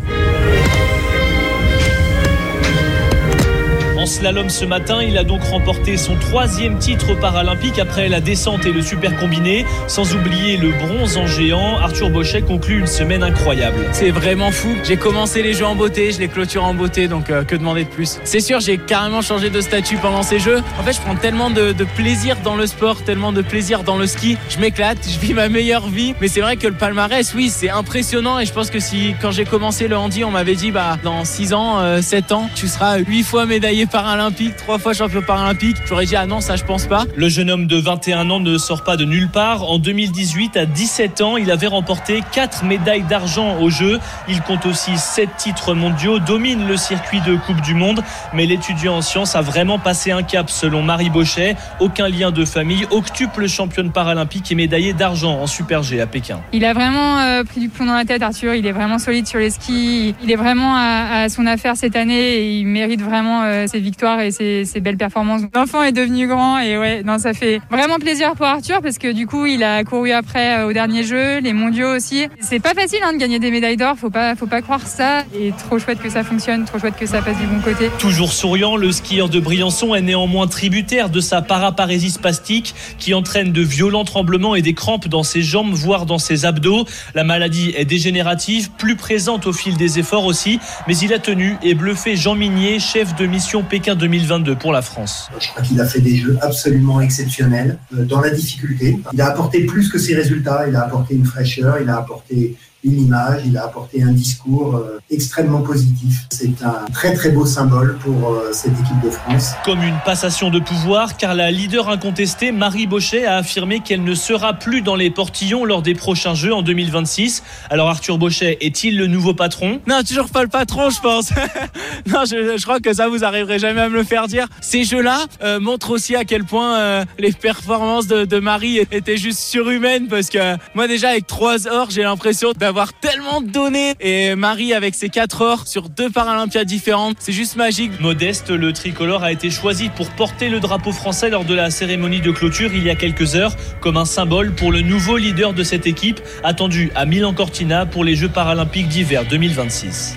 En slalom ce matin, il a donc remporté son troisième titre paralympique après la descente et le super combiné. Sans oublier le bronze en géant, Arthur Bauchet conclut une semaine incroyable. C'est vraiment fou. J'ai commencé les jeux en beauté, je les clôture en beauté, donc euh, que demander de plus? C'est sûr, j'ai carrément changé de statut pendant ces jeux. En fait, je prends tellement de, plaisir dans le sport, tellement de plaisir dans le ski. Je m'éclate, je vis ma meilleure vie. Mais c'est vrai que le palmarès, oui, c'est impressionnant. Et je pense que si, quand j'ai commencé le handi, on m'avait dit, bah, dans 6 ans, euh, 7 ans, tu seras 8 fois médaillé paralympique, 3 fois champion paralympique. J'aurais dit, ah non, ça, je pense pas. Le jeune homme de 21 ans ne sort pas de nulle part. En 2018, à 17 ans, il avait remporté 4 médailles d'argent aux Jeux. Il compte aussi 7 titres mondiaux, domine le circuit de Coupe du Monde. Mais l'étudiant en sciences a vraiment passé un cap selon Marie Bauchet. Aucun lien de famille, octuple championne paralympique et médaillée d'argent en Super G à Pékin. Il a vraiment euh, pris du plomb dans la tête, Arthur. Il est vraiment solide sur les skis. Il est vraiment à, son affaire cette année et il mérite vraiment euh, victoires et ses, belles performances. L'enfant est devenu grand et ouais, non, ça fait vraiment plaisir pour Arthur parce que du coup, il a couru après euh, au dernier jeu, les mondiaux aussi. C'est pas facile hein, de gagner des médailles d'or, faut pas, faut pas croire ça. Et trop chouette que ça fonctionne, trop chouette que ça passe du bon côté. Toujours souriant, le skieur de Briançon est néanmoins tributaire de sa paraparésie spastique qui entraîne de violents tremblements et des crampes dans ses jambes, voire dans ses abdos. La maladie est dégénérative, plus présente au fil des efforts aussi, mais il a tenu et bluffé Jean Minier, chef de mission Pékin 2022 pour la France. Je crois qu'il a fait des jeux absolument exceptionnels euh, dans la difficulté. Il a apporté plus que ses résultats, il a apporté une fraîcheur, il a apporté une image, il a apporté un discours euh, extrêmement positif. C'est un très très beau symbole pour euh, cette équipe de France. Comme une passation de pouvoir, car la leader incontestée, Marie Bochet, a affirmé qu'elle ne sera plus dans les portillons lors des prochains Jeux en 2026. Alors Arthur Bochet est-il le nouveau patron? Non, toujours pas le patron, je pense. non, je, je, crois que ça vous arriverez jamais à me le faire dire. Ces jeux-là euh, montrent aussi à quel point euh, les performances de, de, Marie étaient juste surhumaines parce que moi déjà avec trois or, j'ai l'impression d'avoir tellement donné. Et Marie avec ses 4 or sur deux Paralympiades différentes, c'est juste magique. Modeste, le tricolore a été choisi pour porter le drapeau français lors de la cérémonie de clôture il y a quelques heures comme un symbole pour le nouveau leader de cette équipe attendu à Milan-Cortina pour les Jeux paralympiques d'hiver 2026.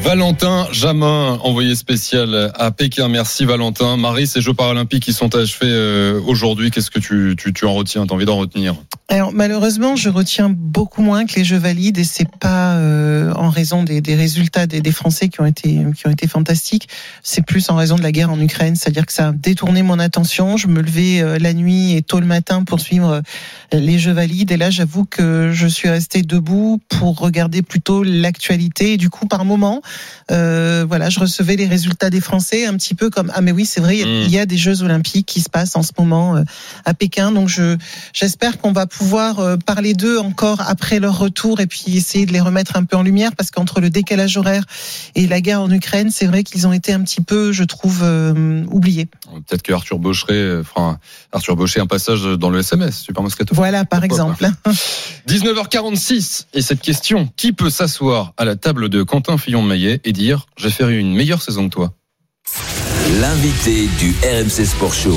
Valentin Jamin, envoyé spécial à Pékin. Merci Valentin. Marie, ces Jeux paralympiques qui sont achevés euh, aujourd'hui, qu'est-ce que tu, tu, tu en retiens? T'as envie d'en retenir? Alors malheureusement, je retiens beaucoup moins que les Jeux valides et c'est pas euh, en raison des, des résultats des, des, Français qui ont été qui ont été fantastiques. C'est plus en raison de la guerre en Ukraine, c'est-à-dire que ça a détourné mon attention. Je me levais euh, la nuit et tôt le matin pour suivre les Jeux valides. Et là, j'avoue que je suis restée debout pour regarder plutôt l'actualité. Et du coup, par moment euh, voilà, je recevais les résultats des Français un petit peu comme ah mais oui c'est vrai, il y a des Jeux Olympiques qui se passent en ce moment euh, à Pékin, donc je j'espère qu'on va pouvoir euh, parler d'eux encore après leur retour et puis essayer de les remettre un peu en lumière parce qu'entre le décalage horaire et la guerre en Ukraine, c'est vrai qu'ils ont été un petit peu, je trouve, euh, oubliés. Peut-être que Arthur Bocheret, enfin Arthur un passage dans le SMS, Super Moscato. Voilà, par exemple. 19h46 et cette question qui peut s'asseoir à la table de Quentin Fillon-Maillet et dire j'ai fait une meilleure saison que toi? L'invité du RMC Sport Show.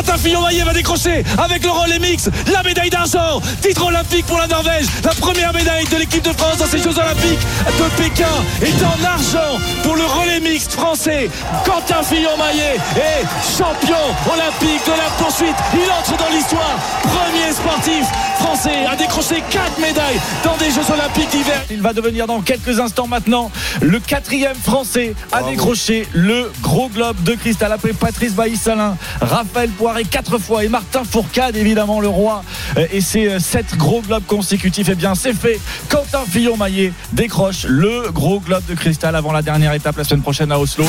Quentin Fillon-Maillet va décrocher avec le relais mix la médaille d'argent. Titre olympique pour la Norvège. La première médaille de l'équipe de France dans ces Jeux Olympiques de Pékin est en argent pour le relais mixte français. Quentin Fillon-Maillet est champion olympique de la poursuite. Il entre dans l'histoire. Premier sportif français à décrocher quatre médailles dans des Jeux Olympiques d'hiver. Il va devenir dans quelques instants maintenant le quatrième français à Bravo. décrocher le gros globe de cristal après Patrice Bailly-Salin, Raphaël Quatre fois. Et Martin Fourcade évidemment le roi et ses sept gros globes consécutifs et eh bien c'est fait. Quentin Fillon-Maillet décroche le gros globe de cristal avant la dernière étape la semaine prochaine à Oslo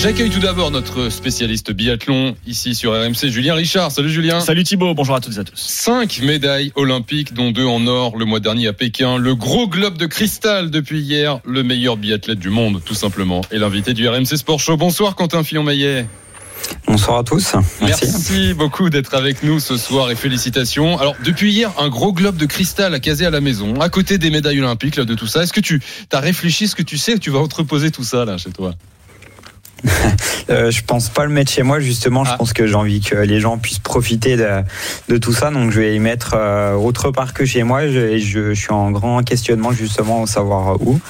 J'accueille tout d'abord notre spécialiste biathlon ici sur RMC, Julien Richard. Salut Julien. Salut Thibaut, bonjour à toutes et à tous. Cinq médailles olympiques, dont deux en or le mois dernier à Pékin. Le gros globe de cristal depuis hier. Le meilleur biathlète du monde, tout simplement. Et l'invité du RMC Sport Show. Bonsoir Quentin Fillon-Maillet. Bonsoir à tous. Merci. Merci beaucoup d'être avec nous ce soir et félicitations. Alors, depuis hier, un gros globe de cristal à caser à la maison, à côté des médailles olympiques, là, de tout ça. Est-ce que tu as réfléchi, est-ce que tu sais que tu vas entreposer tout ça, là, chez toi? Euh, je pense pas le mettre chez moi justement. Je ah. pense que j'ai envie que les gens puissent profiter de, de, tout ça. Donc je vais y mettre euh, autre part que chez moi. Je, je, je, suis en grand questionnement justement, savoir où.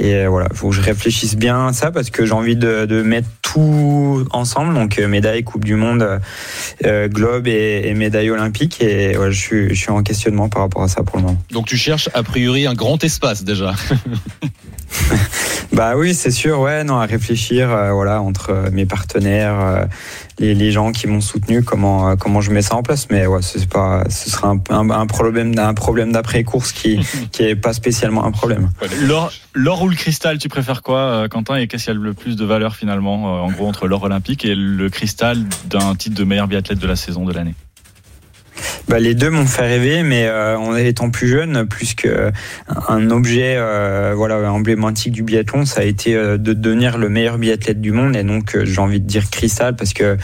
Et voilà, faut que je réfléchisse bien à ça parce que j'ai envie de, de, mettre tout ensemble. Donc euh, médaille, Coupe du Monde, euh, Globe et, et, médaille olympique. Et ouais, je, suis, je suis en questionnement par rapport à ça pour le moment. Donc tu cherches a priori un grand espace déjà. bah oui, c'est sûr. Ouais, non, à réfléchir. Euh, voilà, entre mes partenaires, euh, les, les, gens qui m'ont soutenu, comment comment je mets ça en place. Mais ouais, c'est pas, ce sera un, un, un problème un problème d'après course qui qui est pas spécialement un problème. L'or, l'or ou le cristal, tu préfères quoi, Quentin Et qu'est-ce qui a le plus de valeur finalement, en gros, entre l'or olympique et le cristal d'un titre de meilleur biathlète de la saison de l'année? Bah, les deux m'ont fait rêver, mais euh, en étant plus jeune, plus que un objet euh, voilà emblématique du biathlon, ça a été euh, de devenir le meilleur biathlète du monde. Et donc euh, j'ai envie de dire cristal parce que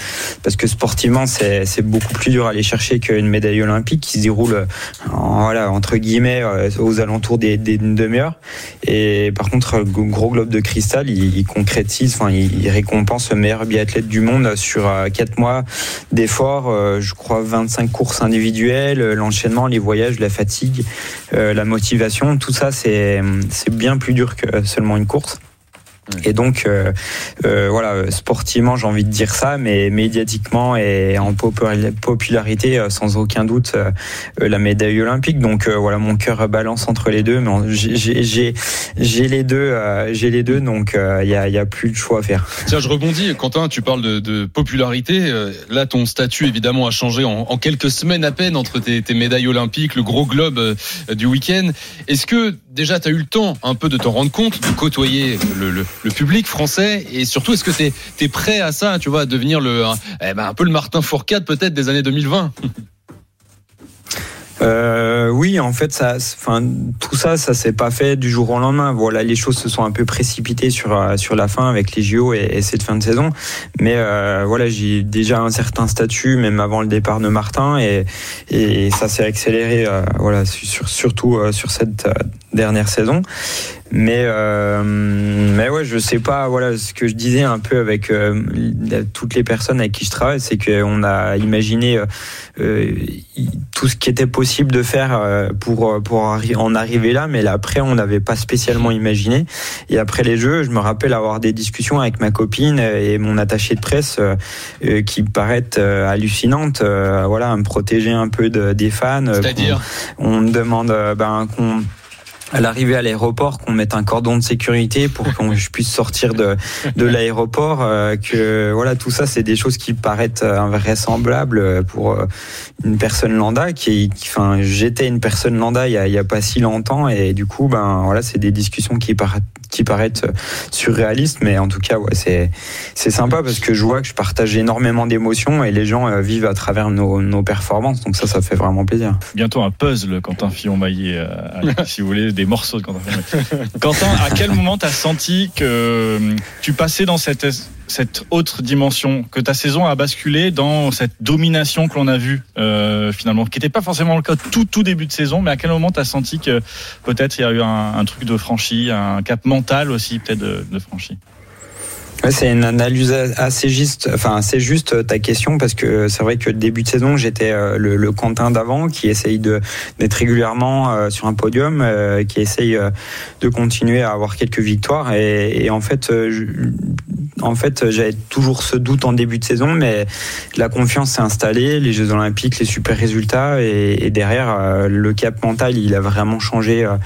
parce que sportivement c'est beaucoup plus dur à aller chercher qu'une médaille olympique qui se déroule voilà entre guillemets euh, aux alentours des des- d'une demi-heure. Et par contre gros globe de cristal, il, concrétise, enfin il, il récompense le meilleur biathlète du monde sur euh, quatre mois d'efforts. euh, je crois 25 courses individuelles, euh, l'enchaînement, les voyages, la fatigue, euh, la motivation, tout ça c'est c'est bien plus dur que seulement une course. Et donc, euh, euh, voilà, sportivement, j'ai envie de dire ça, mais médiatiquement et en popul- popularité, euh, sans aucun doute, euh, euh, la médaille olympique. Donc, euh, voilà, mon cœur balance entre les deux, mais j'ai- les deux, j'ai les deux, donc il y, a, y a plus de choix à faire. Tiens, je rebondis. Quentin, tu parles de, de popularité. Là, ton statut, évidemment, a changé en, en quelques semaines à peine entre tes, tes médailles olympiques, le gros globe du week-end. Est-ce que déjà, tu as eu le temps un peu de t'en rendre compte, de côtoyer le, le- le public français Et surtout, est-ce que tu es, prêt à ça, tu vois, à devenir le, un, eh ben, un peu le Martin Fourcade peut-être des années 2020 Euh, oui, en fait, ça, enfin, tout ça, ça s'est pas fait du jour au lendemain. Voilà, les choses se sont un peu précipitées sur euh, sur la fin avec les JO et, et cette fin de saison. Mais euh, voilà, j'ai déjà un certain statut, même avant le départ de Martin, et et ça s'est accéléré. voilà, sur, surtout sur cette dernière saison. Mais euh, mais ouais, je sais pas. Voilà, ce que je disais un peu avec euh, toutes les personnes avec qui je travaille, c'est qu'on a imaginé euh, euh, tout ce qui était possible de faire euh, pour pour en arriver là, mais là, après on n'avait pas spécialement imaginé. Et après les jeux, je me rappelle avoir des discussions avec ma copine et mon attaché de presse qui paraissent euh, hallucinantes. euh, voilà, à me protéger un peu de, des fans. C'est-à-dire qu'on- on me demande ben qu'on à l'arrivée à l'aéroport qu'on mette un cordon de sécurité pour qu'on je puisse sortir de de l'aéroport euh, que voilà tout ça c'est des choses qui paraissent euh, invraisemblables pour euh, une personne lambda qui, qui- enfin j'étais une personne lambda il y a, il y a pas si longtemps et du coup ben voilà c'est des discussions qui paraissent qui paraissent euh, surréalistes mais en tout cas ouais c'est c'est sympa parce que je vois que je partage énormément d'émotions et les gens euh, vivent à travers nos, nos performances donc ça ça fait vraiment plaisir Bientôt un puzzle, Quentin Fillon-Maillet, euh, avec, si vous voulez, des morceaux de Quentin Fillon-Maillet. Quentin, à quel moment tu as senti que euh, tu passais dans cette, cette autre dimension, que ta saison a basculé dans cette domination que l'on a vue euh, finalement, qui n'était pas forcément le cas tout, tout début de saison, mais à quel moment tu as senti que peut-être il y a eu un, un truc de franchi, un cap mental aussi peut-être de, de franchi? C'est une analyse assez juste, enfin assez juste euh, ta question parce que c'est vrai que début de saison j'étais euh, le, Quentin d'avant qui essaye de d'être régulièrement euh, sur un podium, euh, qui essaye euh, de continuer à avoir quelques victoires. Et, en fait, euh, en fait j'avais toujours ce doute en début de saison, mais la confiance s'est installée, les Jeux Olympiques, les super résultats et, derrière euh, le cap mental il a vraiment changé euh,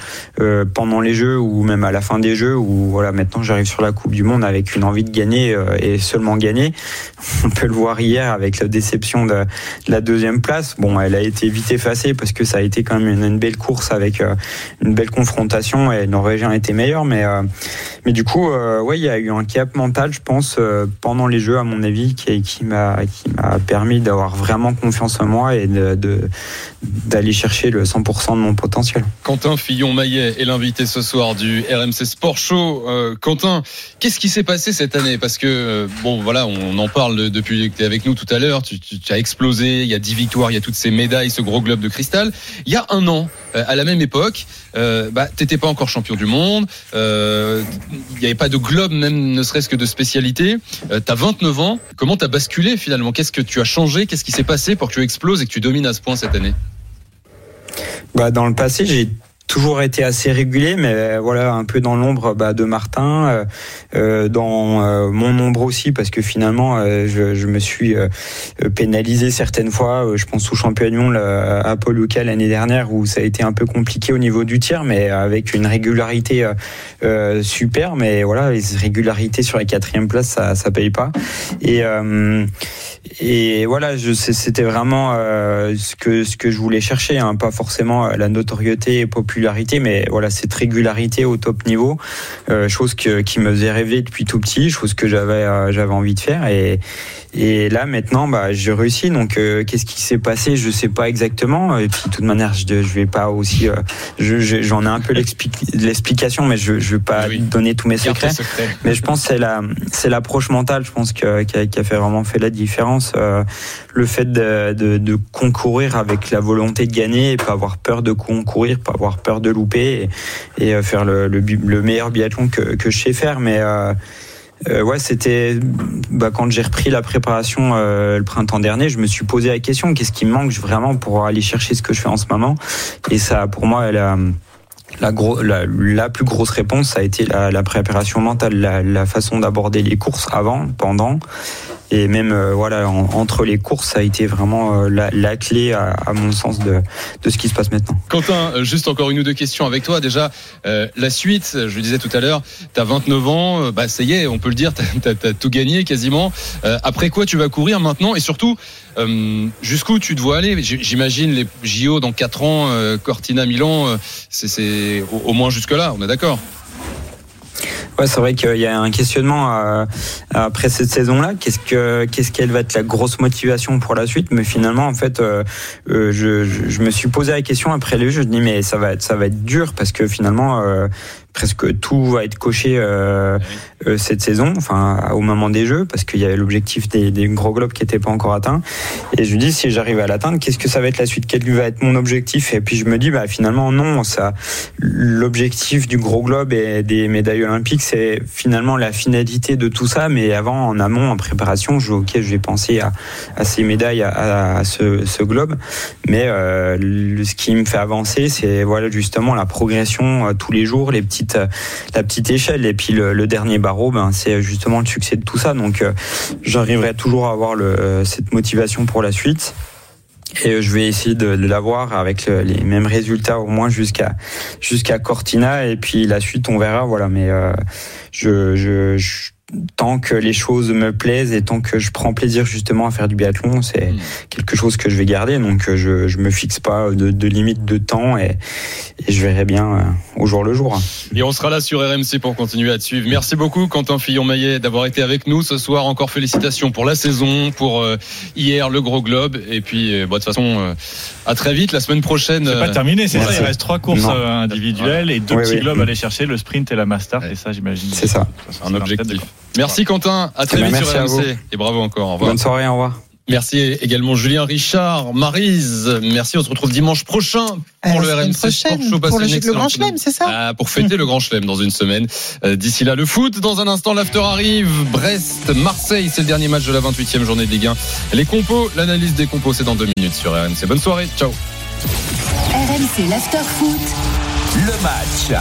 euh, pendant les Jeux ou même à la fin des Jeux où voilà maintenant j'arrive sur la Coupe du Monde avec une envie de gagner euh, et seulement gagner. On peut le voir hier avec la déception de, la deuxième place. Bon, elle a été vite effacée parce que ça a été quand même une, belle course avec euh, une belle confrontation et Norvégien était meilleur. Mais, euh, mais du coup, ouais, il y a eu un cap mental, je pense, pendant les Jeux, à mon avis, qui, qui m'a qui m'a permis d'avoir vraiment confiance en moi et de- d'aller chercher le 100% de mon potentiel. Quentin Fillon-Maillet est l'invité ce soir du RMC Sport Show. Euh, Quentin, qu'est-ce qui s'est passé cette année? Parce que, euh, bon, voilà, on en parle depuis que tu es avec nous tout à l'heure. Tu, tu- tu as explosé, il y a 10 victoires, il y a toutes ces médailles, ce gros globe de cristal. Il y a un an, euh, à la même époque, euh, bah, t'étais pas encore champion du monde. euh, Il n'y avait pas de globe, même ne serait-ce que de spécialité. Euh, t'as 29 ans. Comment t'as basculé finalement? Qu'est-ce que tu as changé? Qu'est-ce qui s'est passé pour que tu exploses et que tu domines à ce point cette année? Bah, dans le passé, j'ai toujours été assez régulier, mais euh, voilà, un peu dans l'ombre bah, de Martin, euh, euh, dans euh, mon ombre aussi, parce que finalement, euh, je, je me suis euh, pénalisé certaines fois. Je pense au monde euh, à Paul Lucas l'année dernière, où ça a été un peu compliqué au niveau du tir, mais avec une régularité super. Mais voilà, les régularités sur la quatrième place, ça, ça paye pas. Et et voilà, c'était vraiment euh, ce que ce que je voulais chercher, hein, pas forcément euh, la notoriété et popularité, mais voilà cette régularité au top niveau, euh, chose que, qui me faisait rêver depuis tout petit, chose que j'avais euh, j'avais envie de faire et Et là maintenant, bah, j'ai réussi. Donc, qu'est-ce qui s'est passé? Je sais pas exactement. Et puis, de toute manière, je, je vais pas aussi. je- je- J'en ai un peu l'explic- l'explication, mais je, je vais pas donner tous mes secrets. secrets. Mais je pense que c'est la, c'est l'approche mentale. Je pense que, qui, a, qui a fait vraiment fait la différence. Euh, le fait de, concourir avec la volonté de gagner et pas avoir peur de concourir, pas avoir peur de louper et, euh, faire le, meilleur biathlon que, je sais faire. Mais euh, ouais, c'était bah, quand j'ai repris la préparation le printemps dernier, je me suis posé la question qu'est-ce qui me manque vraiment pour aller chercher ce que je fais en ce moment? Et ça, pour moi, la, la, plus grosse réponse, ça a été la, préparation mentale, la façon d'aborder les courses avant, pendant. Et même euh, voilà en- entre les courses, ça a été vraiment euh, la, clé à, à mon sens de, de ce qui se passe maintenant. Quentin, euh, juste encore une ou deux questions avec toi. Déjà, euh, la suite, je le disais tout à l'heure, tu as 29 ans, bah ça y est, on peut le dire, tu as, tout gagné quasiment. Euh, après quoi tu vas courir maintenant Et surtout, euh, jusqu'où tu te vois aller J'imagine les JO dans 4 ans, Cortina, Milan, c'est- au, au moins jusque-là, on est d'accord? Ouais, c'est vrai qu'il y a un questionnement euh, après cette saison-là. Qu'est-ce que qu'est-ce qu'elle va être la grosse motivation pour la suite? Mais finalement, en fait, euh, euh, je, je, je me suis posé la question après les jeux. Je me dis mais ça va être ça va être dur parce que finalement euh, presque tout va être coché euh, euh, cette saison, enfin au moment des jeux, parce qu'il y avait l'objectif des, des gros globes qui n'était pas encore atteint. Et je me dis si j'arrive à l'atteindre, qu'est-ce que ça va être la suite? Quel va être mon objectif? Et puis je me dis bah finalement non, ça l'objectif du gros globe et des médailles olympiques, c'est finalement la finalité de tout ça. Mais avant, en amont, en préparation, je ok, je vais penser à, à ces médailles, à, à ce, ce globe. Mais euh, ce qui me fait avancer, c'est voilà justement la progression tous les jours, les petites, euh, la petite échelle. Et puis le, dernier barreau, ben, c'est justement le succès de tout ça. Donc euh, j'arriverai toujours à avoir euh, cette motivation pour la suite. Et je vais essayer de, l'avoir avec le- les mêmes résultats au moins jusqu'à jusqu'à Cortina et puis la suite on verra voilà mais je- tant que les choses me plaisent et tant que je prends plaisir justement à faire du biathlon c'est quelque chose que je vais garder donc euh, je je me fixe pas de, de limite de temps et, et je verrai bien euh, au jour le jour. Et on sera là sur RMC pour continuer à te suivre. Merci beaucoup Quentin Fillon-Maillet d'avoir été avec nous ce soir. Encore félicitations pour la saison, pour euh, hier le gros globe. Et puis, euh, bon, de toute façon, euh, à très vite la semaine prochaine. C'est pas terminé, c'est ça. Il reste trois courses Non. individuelles et deux Oui, petits oui. globes à aller chercher, le sprint et la master. Et ça, j'imagine. C'est ça. Un objectif. Merci Quentin, à très Eh ben, vite sur. RMC. Et bravo encore. Au revoir. Bonne soirée, au revoir. Merci également Julien Richard, Marise. Merci, on se retrouve dimanche prochain pour la le RMC Sport prochaine, Show. Passez pour le, le Grand. Chelem, c'est ça Ah, pour fêter le Grand Chelem dans une semaine. Euh, D'ici là, le foot. Dans un instant, l'after arrive. Brest, Marseille, c'est le dernier match de la 28e journée de Ligue 1. Les compos, l'analyse des compos, c'est dans deux minutes sur RMC. Bonne soirée. Ciao. RMC l'after foot. Le match.